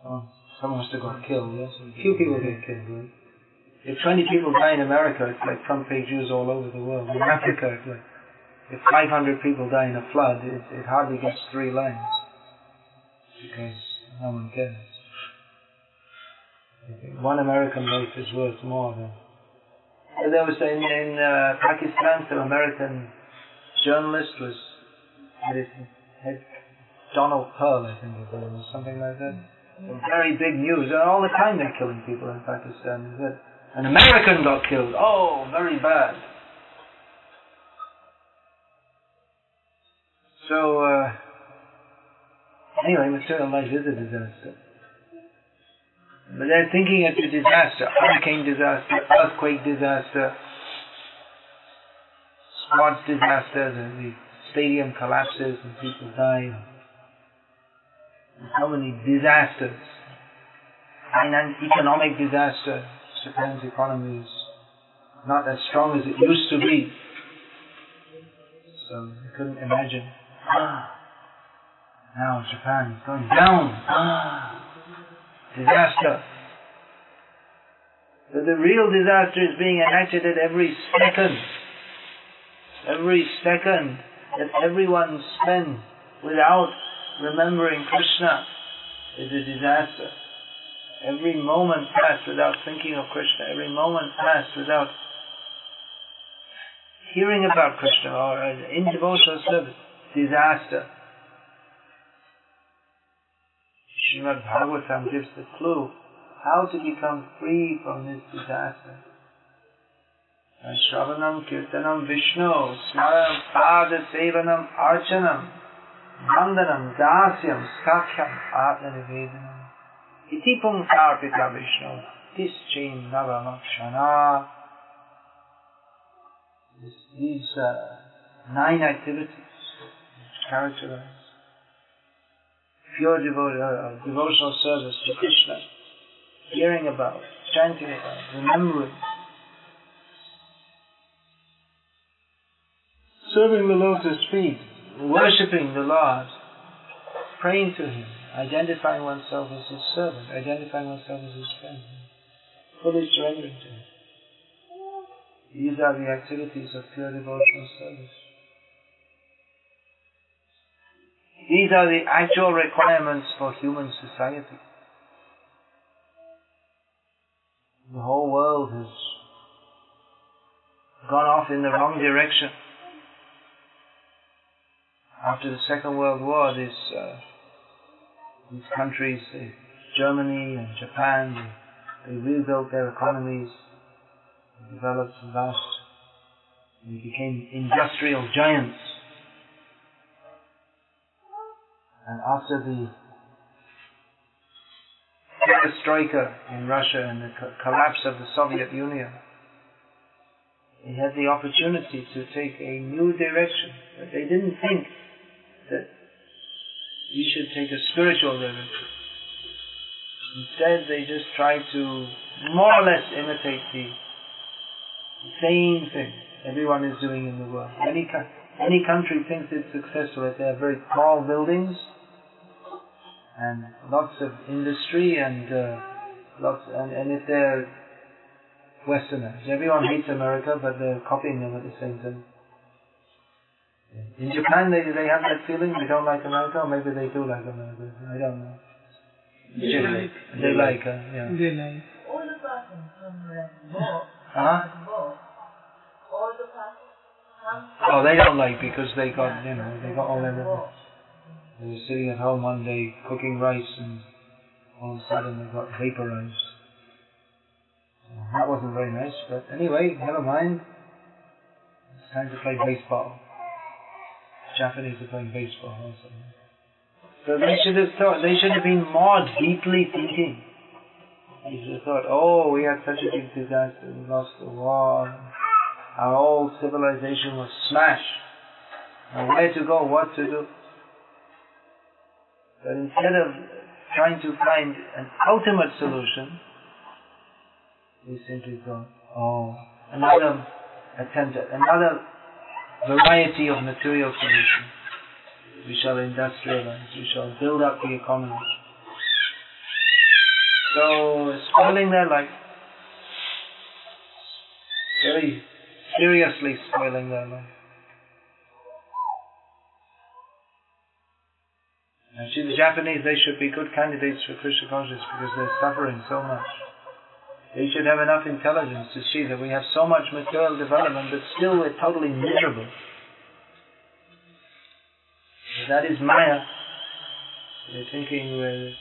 Oh, someone must have got killed. Yes, few people get killed. Right? If 20 people die in America, it's like front page news all over the world. In Africa, it's like if 500 people die in a flood, it, it hardly gets three lines because no one cares. One American life is worth more than. There was in, in uh, Pakistan some American journalist was had, it, had Donald Pearl, I think it was, something like that. Some very big news. And all the time they're killing people in Pakistan. Is that an American got killed. Oh, very bad. So, uh, anyway, material life is a disaster. But they're thinking it's a disaster, hurricane disaster, earthquake disaster, squads disaster, the, the stadium collapses and people die. How many disasters. Finance, economic disaster. Japan's economy is not as strong as it used to be. So you couldn't imagine. Ah, now Japan is going down. Ah, disaster. But the real disaster is being enacted at every second. Every second that everyone spends without remembering Krishna is a disaster. Every moment passed without thinking of Krishna, every moment passed without hearing about Krishna or in devotional service, disaster. Srimad Bhagavatam gives the clue how to become free from this disaster. Shravanam Kirtanam Vishnu, Smaranam Pada Sevanam Archanam, Vandanam Dasyam Sakhyam Atma Nivedanam. Iti Pumkarpita Vishnu, Tischin Navamakshana. These uh, nine activities characterize pure uh, devotional service to Krishna, hearing about, chanting about, remembering, serving the lotus feet, worshipping the Lord, praying to Him, identifying oneself as His servant, identifying oneself as His friend, fully surrendering to Him. These are the activities of pure devotional service. These are the actual requirements for human society. The whole world has gone off in the wrong direction. After the Second World War, this, uh, these countries, uh, Germany and Japan, they, they rebuilt their economies, developed vast, and became industrial giants. And after the perestroika in Russia and the co- collapse of the Soviet Union, they had the opportunity to take a new direction. But they didn't think that we should take a spiritual direction. Instead, they just try to more or less imitate the same thing everyone is doing in the world. Any, any country thinks it's successful if they have very tall buildings and lots of industry and uh, lots and, and if they're Westerners. Everyone hates America, but they're copying them at the same time. In Japan, they they have that feeling they don't like America, or maybe they do like America. I don't know. They like. They like, uh, yeah. They like. All the persons from like Huh? all the persons come Oh, they don't like because they got you know they got all their. They were sitting at home one day cooking rice, and all of a sudden they got vaporized. That wasn't very nice, but anyway, never mind. It's time to play baseball. Japanese are playing baseball also. So they should have thought, they should have been more deeply thinking. They should have thought, oh, we had such a big disaster, we lost the war, our old civilization was smashed. Now where to go, what to do. But instead of trying to find an ultimate solution, we simply thought, oh, another attempt at another variety of material solutions. We shall industrialize, we shall build up the economy. So, spoiling their life. Very seriously spoiling their life. Actually, the Japanese, they should be good candidates for Krishna consciousness because they're suffering so much. They should have enough intelligence to see that we have so much material development, but still we're totally miserable. That is Maya. We're thinking we're,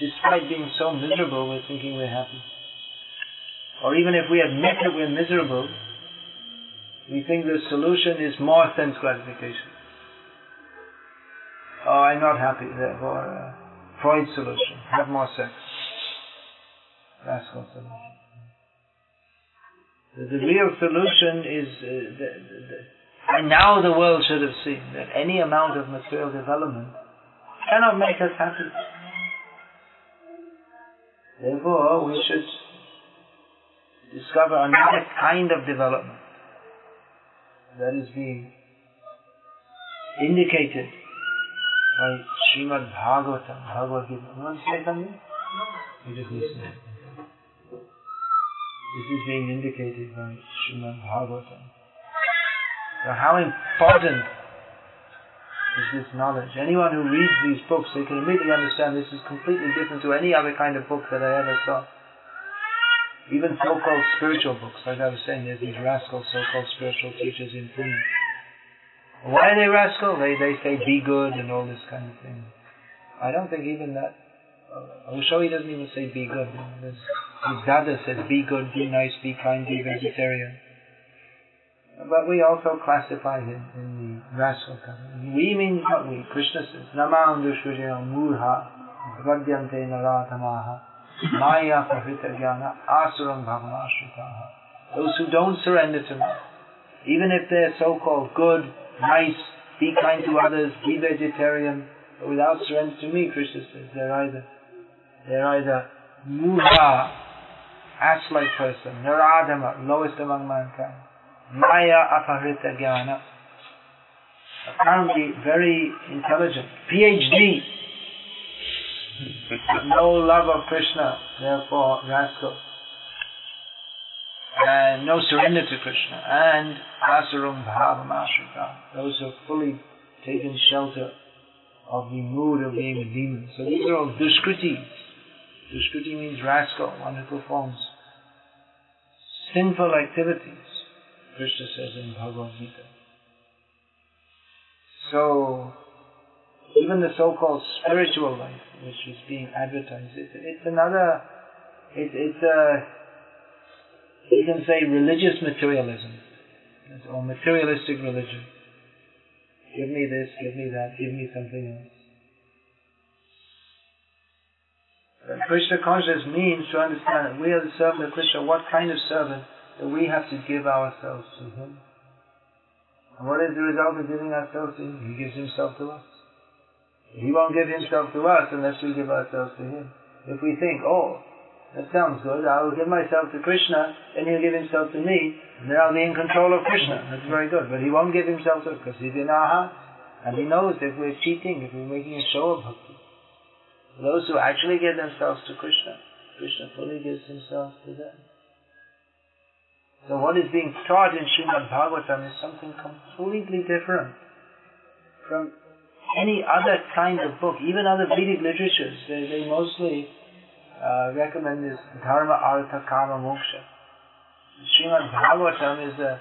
despite being so miserable, we're thinking we're happy. Or even if we admit that we're miserable, we think the solution is more sense gratification. Oh, I'm not happy, therefore, uh, Freud's solution, have more sex. Rascal solution. The, the real solution is, uh, the, the, and now the world should have seen that any amount of material development cannot make us happy. Therefore, we should discover another kind of development that is being indicated by Srimad Bhagavatam, Bhagavad Gita. You want to say something? You just listen. This is being indicated by Srimad Bhagavatam. So how important is this knowledge? Anyone who reads these books, they can immediately understand this is completely different to any other kind of book that I ever saw. Even so-called spiritual books, like I was saying, there's these rascal so-called spiritual teachers in Pune. Why are they rascal? They they say be good and all this kind of thing. I don't think even that. He doesn't even say be good. His dada says be good, be nice, be kind, be vegetarian. But we also classify him in the category. We mean what we. Krishna says, Namam dushvijaya murha vadyante naratamaha maya prahrita jnana asuram bhavamashritaha. Those who don't surrender to me, even if they're so-called good, nice, be kind to others, be vegetarian, but without surrender to me, Krishna says, they're either, they're either murha, ass-like person, naradama, lowest among mankind, maya aparita jnana, apparently very intelligent, PhD, no love of Krishna, therefore rascal. And no surrender to Krishna. And asurum bhavam ashrita. Those who have fully taken shelter of the mood of being a demon. So these are all dushkriti. Dushkriti means rascal, one who performs sinful activities. Krishna says in Bhagavad Gita. So, even the so-called spiritual life, which is being advertised, it's, it's another, it, it's a, you can say religious materialism, or materialistic religion. Give me this, give me that, give me something else. Krishna consciousness means to understand that we are the servant of Krishna. What kind of servant that we have to give ourselves to Him? And what is the result of giving ourselves to Him? He gives Himself to us. He won't give himself to us unless we give ourselves to him. If we think, oh, that sounds good, I'll give myself to Krishna, then he'll give himself to me, and then I'll be in control of Krishna. That's very good. But he won't give himself to us because he's in our hearts. And he knows if we're cheating, if we're making a show of bhakti. Those who actually give themselves to Krishna, Krishna fully gives himself to them. So what is being taught in Srimad Bhagavatam is something completely different from any other kind of book, even other Vedic literatures, they, they mostly uh, recommend this Dharma, Artha, Kama, Moksha. Srimad Bhagavatam is a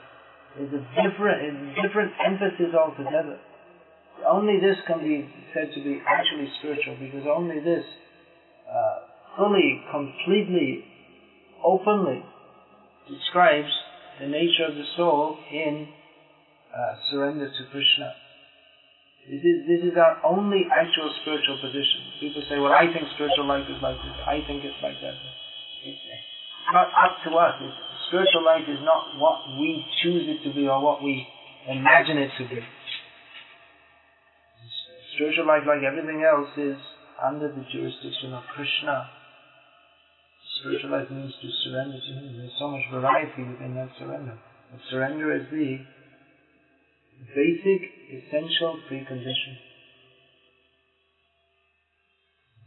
is a different a different emphasis altogether. Only this can be said to be actually spiritual because only this uh, fully, completely, openly describes the nature of the soul in uh, surrender to Krishna. This is, this is our only actual spiritual position. People say, well, I think spiritual life is like this. I think it's like that. It's not up to us. It's, spiritual life is not what we choose it to be or what we imagine it to be. Spiritual life, like everything else, is under the jurisdiction of Krishna. Spiritual life means to surrender to Him. There's so much variety within that surrender. But surrender is the basic, essential precondition.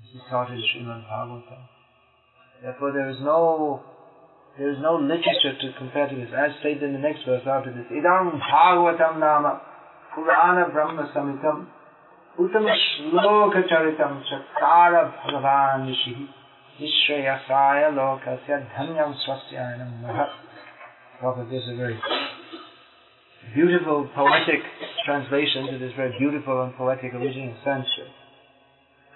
This is taught in Srimad Bhagavatam. Therefore, there is no there is no literature to compare to this. As stated in the next verse after this, Idam Bhagavatam Nama Purana Brahma Samitam This a very beautiful poetic translations, it is very beautiful and poetic original Sanskrit,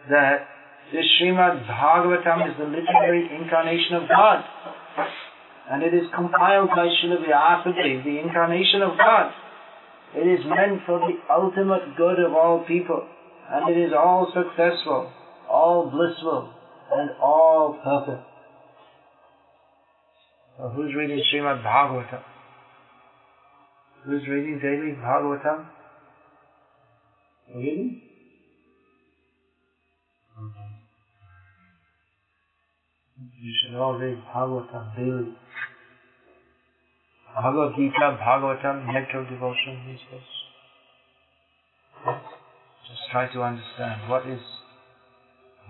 that this Srimad Bhagavatam is the literary incarnation of God. And it is compiled by Srila Vyasadeva, the incarnation of God. It is meant for the ultimate good of all people. And it is all successful, all blissful, and all perfect. So who's reading Srimad Bhagavatam? Who's reading daily Bhagavatam? Reading? Mm-hmm. You should all read Bhagavatam daily. Bhagavad Gita, Bhagavatam, nectar of devotion, he says. Just try to understand what is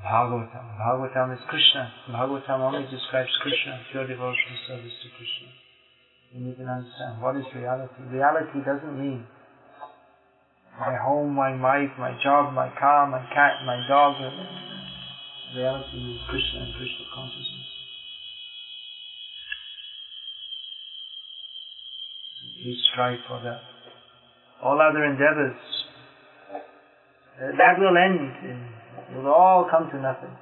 Bhagavatam. Bhagavatam is Krishna. Bhagavatam only describes Krishna, pure devotion, service to Krishna. You can understand what is reality. Reality doesn't mean my home, my wife, my job, my car, my cat, my dog. Reality means Krishna and Krishna consciousness. Please strive for that. All other endeavors, uh, that will end. It will all come to nothing.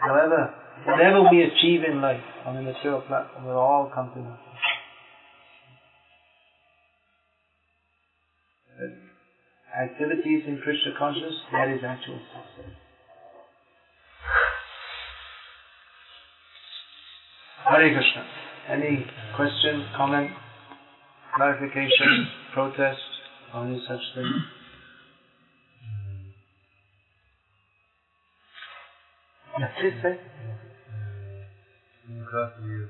However, whatever we achieve in life on the material platform will all come to nothing. activities in Krishna consciousness, that is actual success. Hare Krishna. Any question, comment, clarification, protest, or any such thing? Yes, please say. In class, you,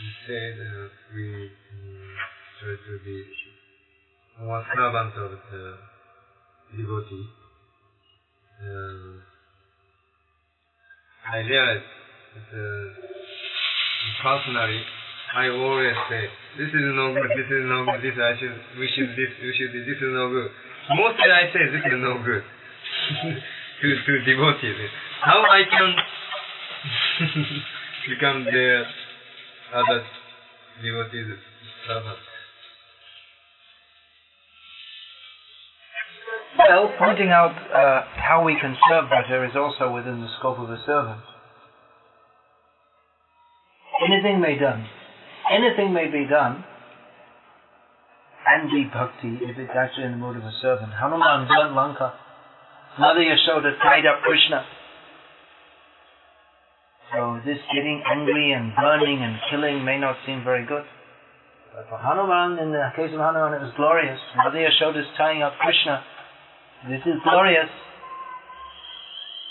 you said uh, we um, try to be more servant of the devotee. Um, I realized that uh, personally, I always say, this is no good, this is no good, this I should, we should, this, we should, this is no good. Mostly I say this is no good to, to devotees. How I can become their other devotees? Well, pointing out uh, how we can serve better is also within the scope of a servant. Anything may done, anything may be done, and be bhakti if it's actually in the mood of a servant. Hanuman burnt Lanka. Mother Yashoda tied up Krishna. So this getting angry and burning and killing may not seem very good. But for Hanuman, in the case of Hanuman, it was glorious. Mother is tying up Krishna. This is glorious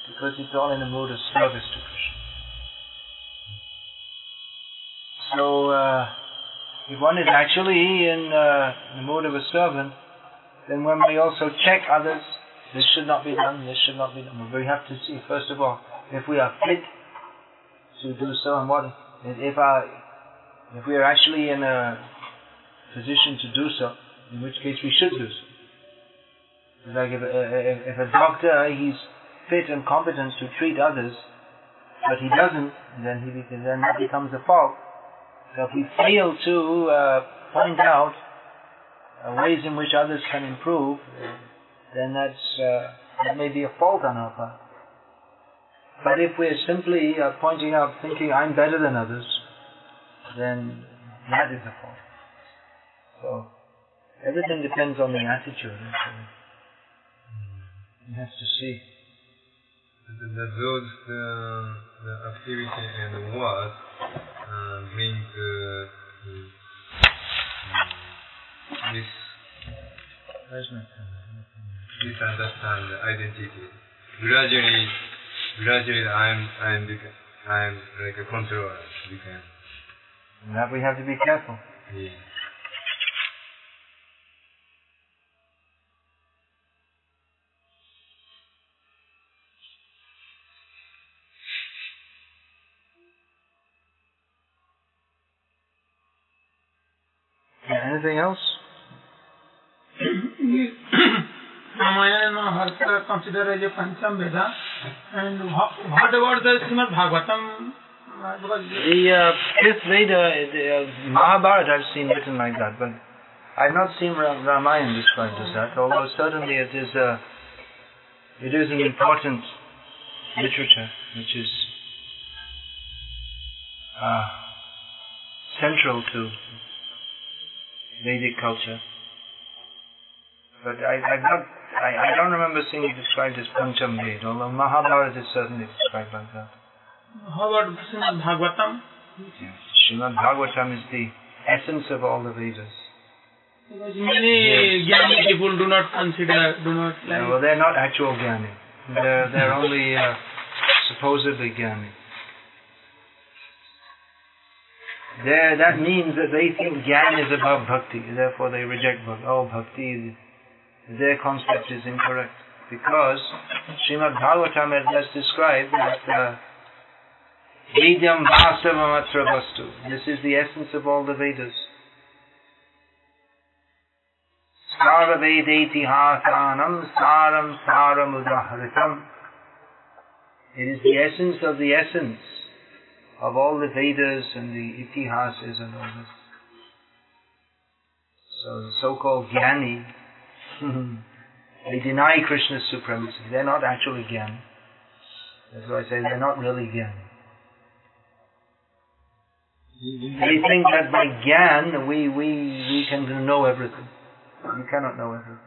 because it's all in the mood of service to Krishna. So, uh, if one is actually in uh, the mood of a servant, then when we also check others. This should not be done. This should not be done. We have to see first of all if we are fit to do so, and what if our if we are actually in a position to do so, in which case we should do so. Like if, if, if a doctor he's fit and competent to treat others, but he doesn't, then he then that becomes a fault. If we fail to uh, point out uh, ways in which others can improve, then that's uh, that may be a fault on our part. But if we're simply uh, pointing out, thinking I'm better than others, then that is a fault. So everything depends on the attitude. You have to see. The, the, those uh, the activity and words uh, bring uh, mis misunderstand identity. Gradually, gradually, I'm I'm become, I'm like a controller. Become. That we have to be careful. Yeah, considered as a Pancham Veda. And what, about the Srimad Bhagavatam? Uh, Because The uh, fifth Veda, uh, Mahabharata, I've seen written like that, but I've not seen Ra- Ramayana described as that, although certainly it is a, it is an important literature which is uh, central to Vedic culture. But I, I've not, I, I don't remember seeing it described as Pancham Ved, although Mahabharata is certainly described like that. How about Srimad Bhagavatam? Srimad Bhagavatam is the essence of all the Vedas. Because many Jnani people do not consider, do not like. No, well, they're not actual Jnani. They're, they're only uh, supposedly Jnani. There, that means that they think Jnana is above Bhakti, therefore they reject Bhakti. Oh, Bhakti, their concept is incorrect. Because Srimad Bhagavatam has described that uh, Vedyam Vasavamatra Vastu. This is the essence of all the Vedas. Sarvavedetihasanam saram saram udahritam. It is the essence of the essence of all the Vedas and the Itihasas and all this. So the so-called Jnani, Hmm. they deny Krishna's supremacy. They're not actually Jnani. That's why I say they're not really Jnani. They think that by Gyan we, we, we can know everything. You cannot know everything.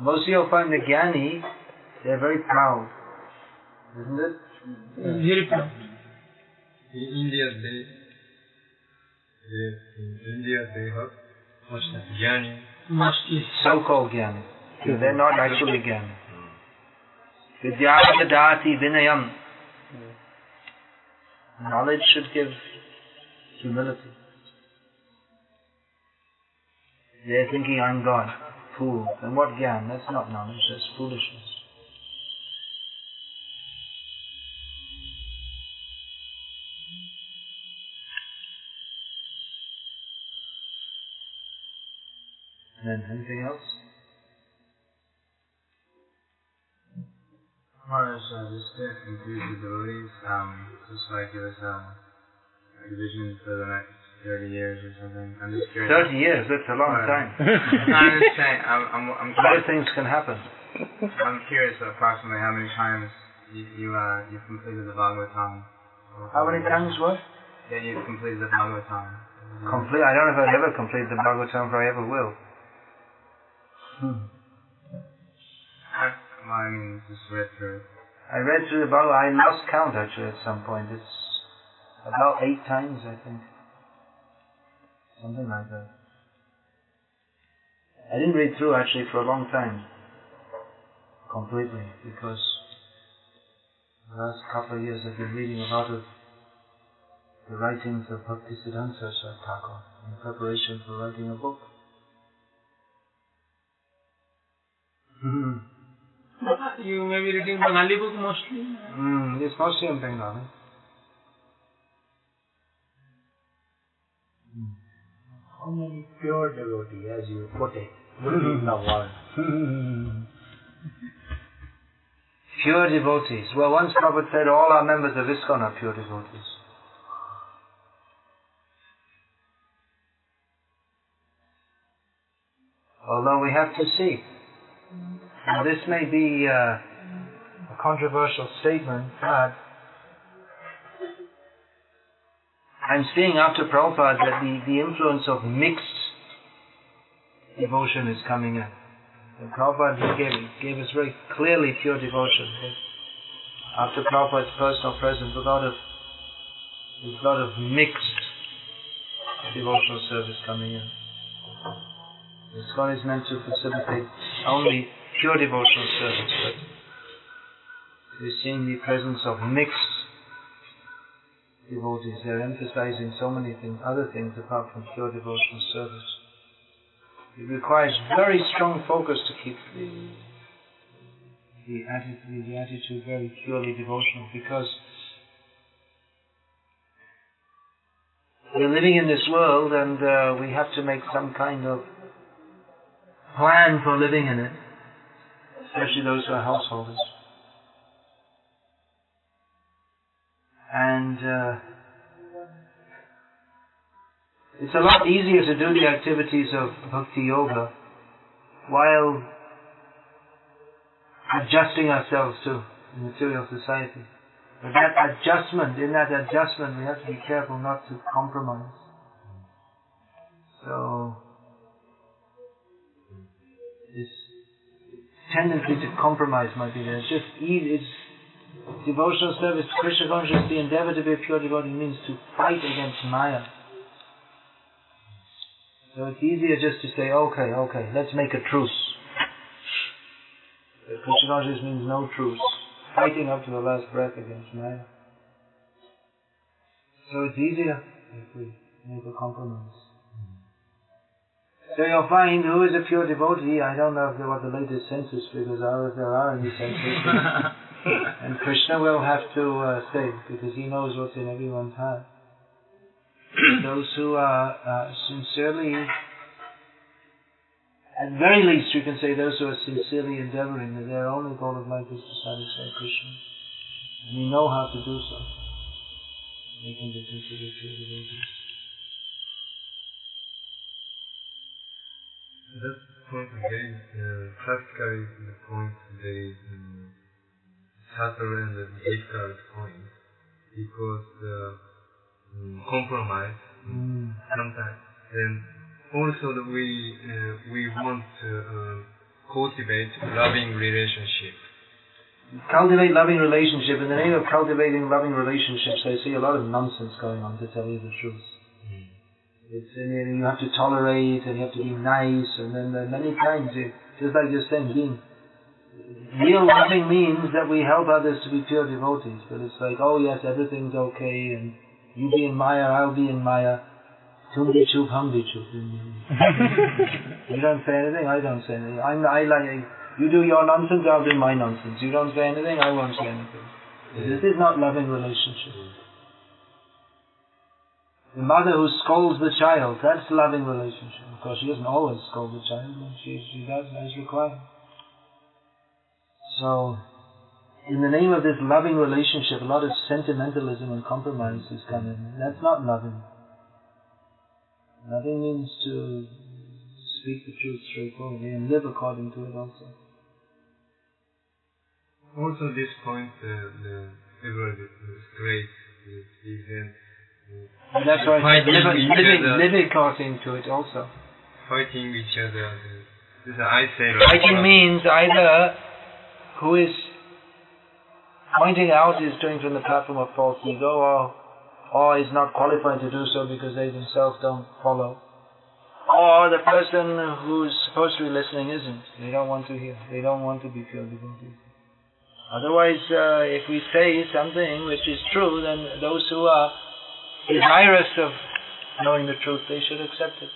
Most of you'll find the Jnani, they're very proud. Isn't it? Very proud. In India, they, they in India they have much Jnani. Mostly. So-called Jnani. They're not actually Jnani. Vidyadati vinayam. Knowledge should give humility. They're thinking, I'm God. Fool. And what Gyan? That's not knowledge, that's foolishness. And anything else? Maharaj, uh, just to confuse the devotees, um, just like give us um, a vision for the next 30 years or something. I'm just curious. 30 years, that's a long Right. time. I'm just saying, I'm, I'm, I'm, A lot of curious, things can happen. I'm curious approximately how many times you, you, uh, you've completed the Bhagavatam. How many times what? Yeah, you've completed the Bhagavatam. Complete. I don't know if I'll ever complete the Bhagavatam, if I ever will. Hmm. I, I mean, just read through it. I read through the Bhagavad. I lost count actually at some point. It's about eight times, I think. Something like that. I didn't read through actually for a long time. Completely, because the last couple of years I've been reading a lot of the writings of Bhaktisiddhanta Thakur in preparation for writing a book. You may be reading Bengali book mostly. Mm, it's mostly in Bengali. How many pure devotees, as you put it, would be in the world? Pure devotees. Well, once Prabhupada said all our members of ISKCON are pure devotees. Although we have to see. Now this may be uh, a controversial statement, but I'm seeing after Prabhupada that the, the influence of mixed devotion is coming in. And Prabhupada gave, gave us very clearly pure devotion. After Prabhupada's personal presence, a lot of there's a lot of mixed devotional service coming in. ISKCON is meant to facilitate only pure devotional service, but we're seeing the presence of mixed devotees. They're emphasizing so many things, other things apart from pure devotional service. It requires very strong focus to keep the the attitude, the attitude very purely devotional because we're living in this world and uh, we have to make some kind of plan for living in it, especially those who are householders. And uh, It's a lot easier to do the activities of bhakti yoga while adjusting ourselves to material society. But that adjustment, in that adjustment, we have to be careful not to compromise. So, this tendency to compromise might be there. It's just easy. It's devotional service, Krishna consciousness, the endeavor to be a pure devotee means to fight against Maya. So it's easier just to say, okay, okay, let's make a truce. Krishna consciousness means no truce. Fighting up to the last breath against Maya. So it's easier if we make a compromise. So you'll find who is a pure devotee. I don't know if what the latest census figures are, if there are any census. and Krishna will have to uh, say, because he knows what's in everyone's heart. Those who are uh, sincerely, at very least you can say those who are sincerely endeavoring that their only goal of life is to satisfy Krishna. And they know how to do so. They can be considered pure devotees. That point again, uh, practically the point very um, subtle and difficult point because the um, compromise Mm. sometimes and also that we uh, we want to uh, cultivate loving relationship. Cultivate loving relationship. In the name of cultivating loving relationships, I see a lot of nonsense going on, to tell you the truth. It's in it, you have to tolerate and you have to be nice, and then uh, many times, it, just like you're saying, being real loving means that we help others to be pure devotees. But it's like, oh yes, everything's okay, and you be in Maya, I'll be in Maya. Tum bi chup, hum bi chup. You don't say anything, I don't say anything. I'm, I like, you do your nonsense, I'll do my nonsense. You don't say anything, I won't say anything. This is not loving relationship. The mother who scolds the child, that's loving relationship. Of course, she doesn't always scold the child, she, she does as required. So, in the name of this loving relationship, a lot of sentimentalism and compromise has come in. That's not loving. Loving means to speak the truth straightforwardly and live according to it also. Also, this point, uh, the is great. Is And that's why Fighting living, living, living according to it also. fighting each other. This is I say. Fighting means either who is pointing out is doing from the platform of false ego or, or is not qualified to do so because they themselves don't follow. Or the person who's supposed to be listening isn't. They don't want to hear. They don't want to be pure devotees. Otherwise, uh, if we say something which is true, then those who are desirous of knowing the truth, they should accept it.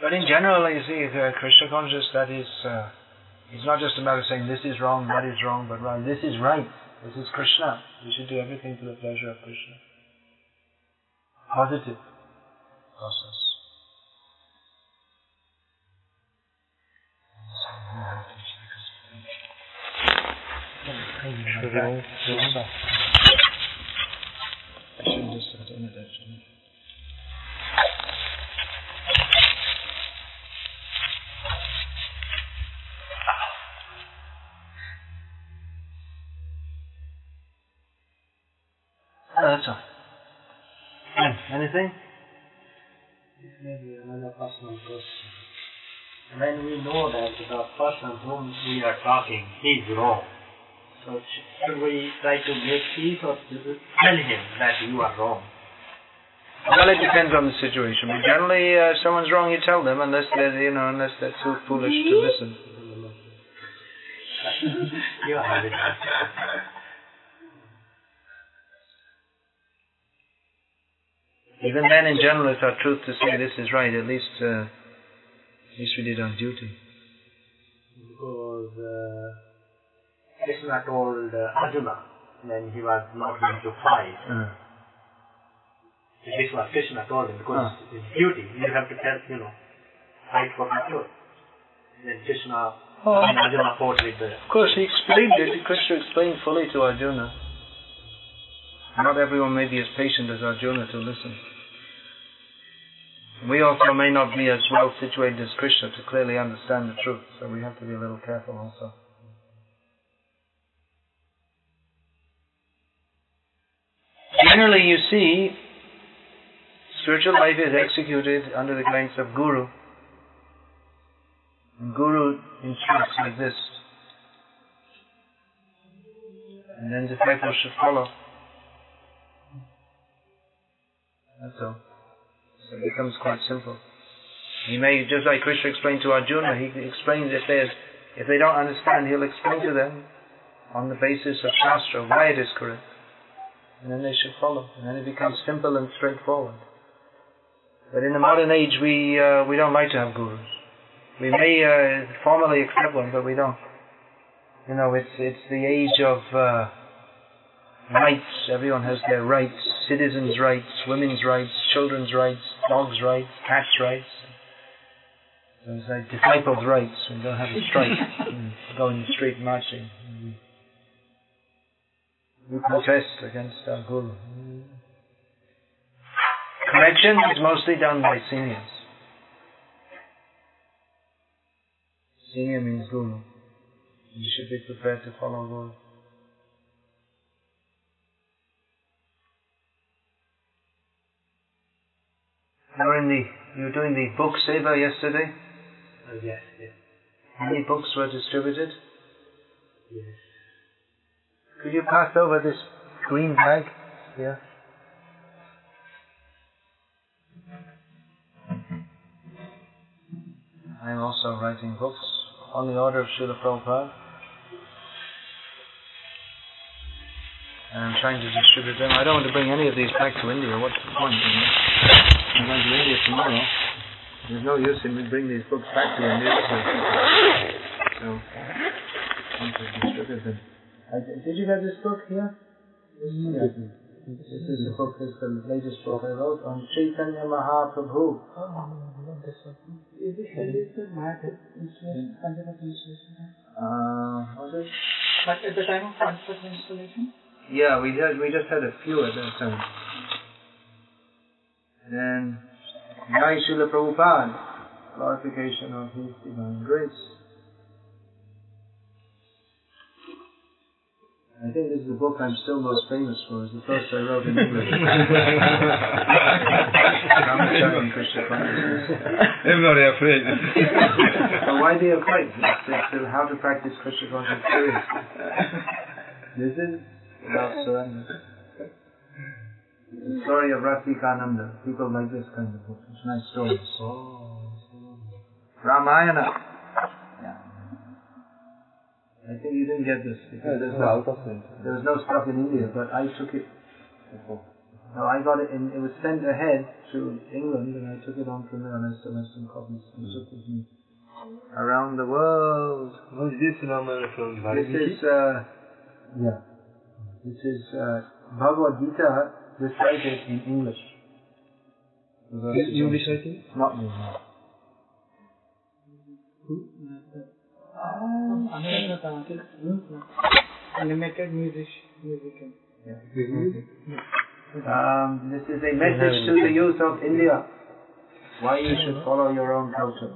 But in general, you see, the Krishna consciousness, that is, uh, it's not just a matter of saying this is wrong, that is wrong, but rather this is right. This is Krishna. We should do everything for the pleasure of Krishna. Positive process. I shouldn't just have done it anything? Maybe another personal question. When we know that the person whom we are talking is wrong, so should we try to make peace or tell him that you are wrong? Well, it depends on the situation. But generally, uh, if someone's wrong, you tell them, unless they're, you know, unless they're too foolish to listen. you have it. Even then, in general, it's our truth to say this is right. At least, uh, at least we did our duty. Because uh, Krishna told uh, Arjuna when he was not going to fight, Uh, This was Krishna told him because Ah. it's duty. You have to tell, you know, fight for the truth. Then Krishna Oh. Arjuna fought with the Of course, he explained it. Krishna explained fully to Arjuna. Not everyone may be as patient as Arjuna to listen. We also may not be as well situated as Krishna to clearly understand the truth, so we have to be a little careful also. Generally, you see, spiritual life is executed under the guidance of Guru. And Guru instructs like this. And then disciples should follow. That's all. So it becomes quite simple. He may, just like Krishna explained to Arjuna, he explains if there's, if they don't understand, he'll explain to them on the basis of Shastra why it is correct. And then they should follow. And then it becomes simple and straightforward. But in the modern age, we, uh, we don't like to have gurus. We may uh, formally accept one, but we don't. You know, it's it's the age of uh, rights. Everyone has their rights: citizens' rights, women's rights, children's rights, dogs' rights, cats' rights. It's like disciples' rights. We don't have to strike, and mm. go in the street marching. Mm. We protest against our guru. Mm. Correction is mostly done by seniors. Senior means guru. You should be prepared to follow Guru. You were in the you were doing the book seva yesterday. uh, yes, yes, How many books were distributed? yes. Could you pass over this green bag here? I'm also writing books on the order of Srila Prabhupada. And I'm trying to distribute them. I don't want to bring any of these back to India. What's the point? You know? I'm going to India tomorrow. There's no use in me bringing these books back to India. So, so I want to distribute them. I, did you get this book here? This, yeah. this is the book, this is the latest book I wrote on Chaitanya Mahaprabhu. Is this is the math installation, concept of installation? Uh, was it? But at the time of of installation? Yeah, we had we just had a few at that time. And Jai Srila Prabhupada, glorification of His divine grace. I think this is the book I'm still most famous for. It's the first I wrote in English. Brahmacharya and Krishna consciousness. Everybody afraid. Well, why be afraid? It's, it's how to practice Krishna consciousness seriously. This is surrender. The story of Rasikananda. People like this kind of book. It's nice stories. Ramayana. Yeah. I think you didn't get this because there's no, there was no stuff in India, but I took it. No, I got it in. It was sent ahead to England, and I took it on from there, and I still have some copies. and took with me around the world. Was this Ramayana from This is, uh, yeah. This is uh, Bhagavad Gita recited in English. The You are- reciting? Not me. no. Animated music, musician. Um, this is a message to the youth of India. Why you should follow your own culture.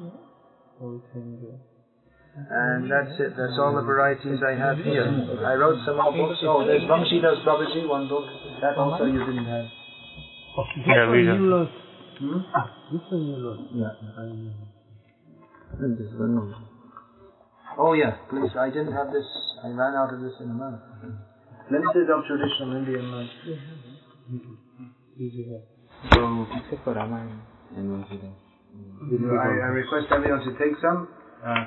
And that's it. That's all the varieties I have here. I wrote some more books. Oh, there's Vamshidas Babaji, one book. That also you didn't have. Yeah, we just. Hmm? Yeah. And this one. Oh yeah, please. I didn't have this. I ran out of this in America. Glimpses of traditional Indian life. So, except for Ramayana and Vamsida. I, I request everyone to take some. Uh,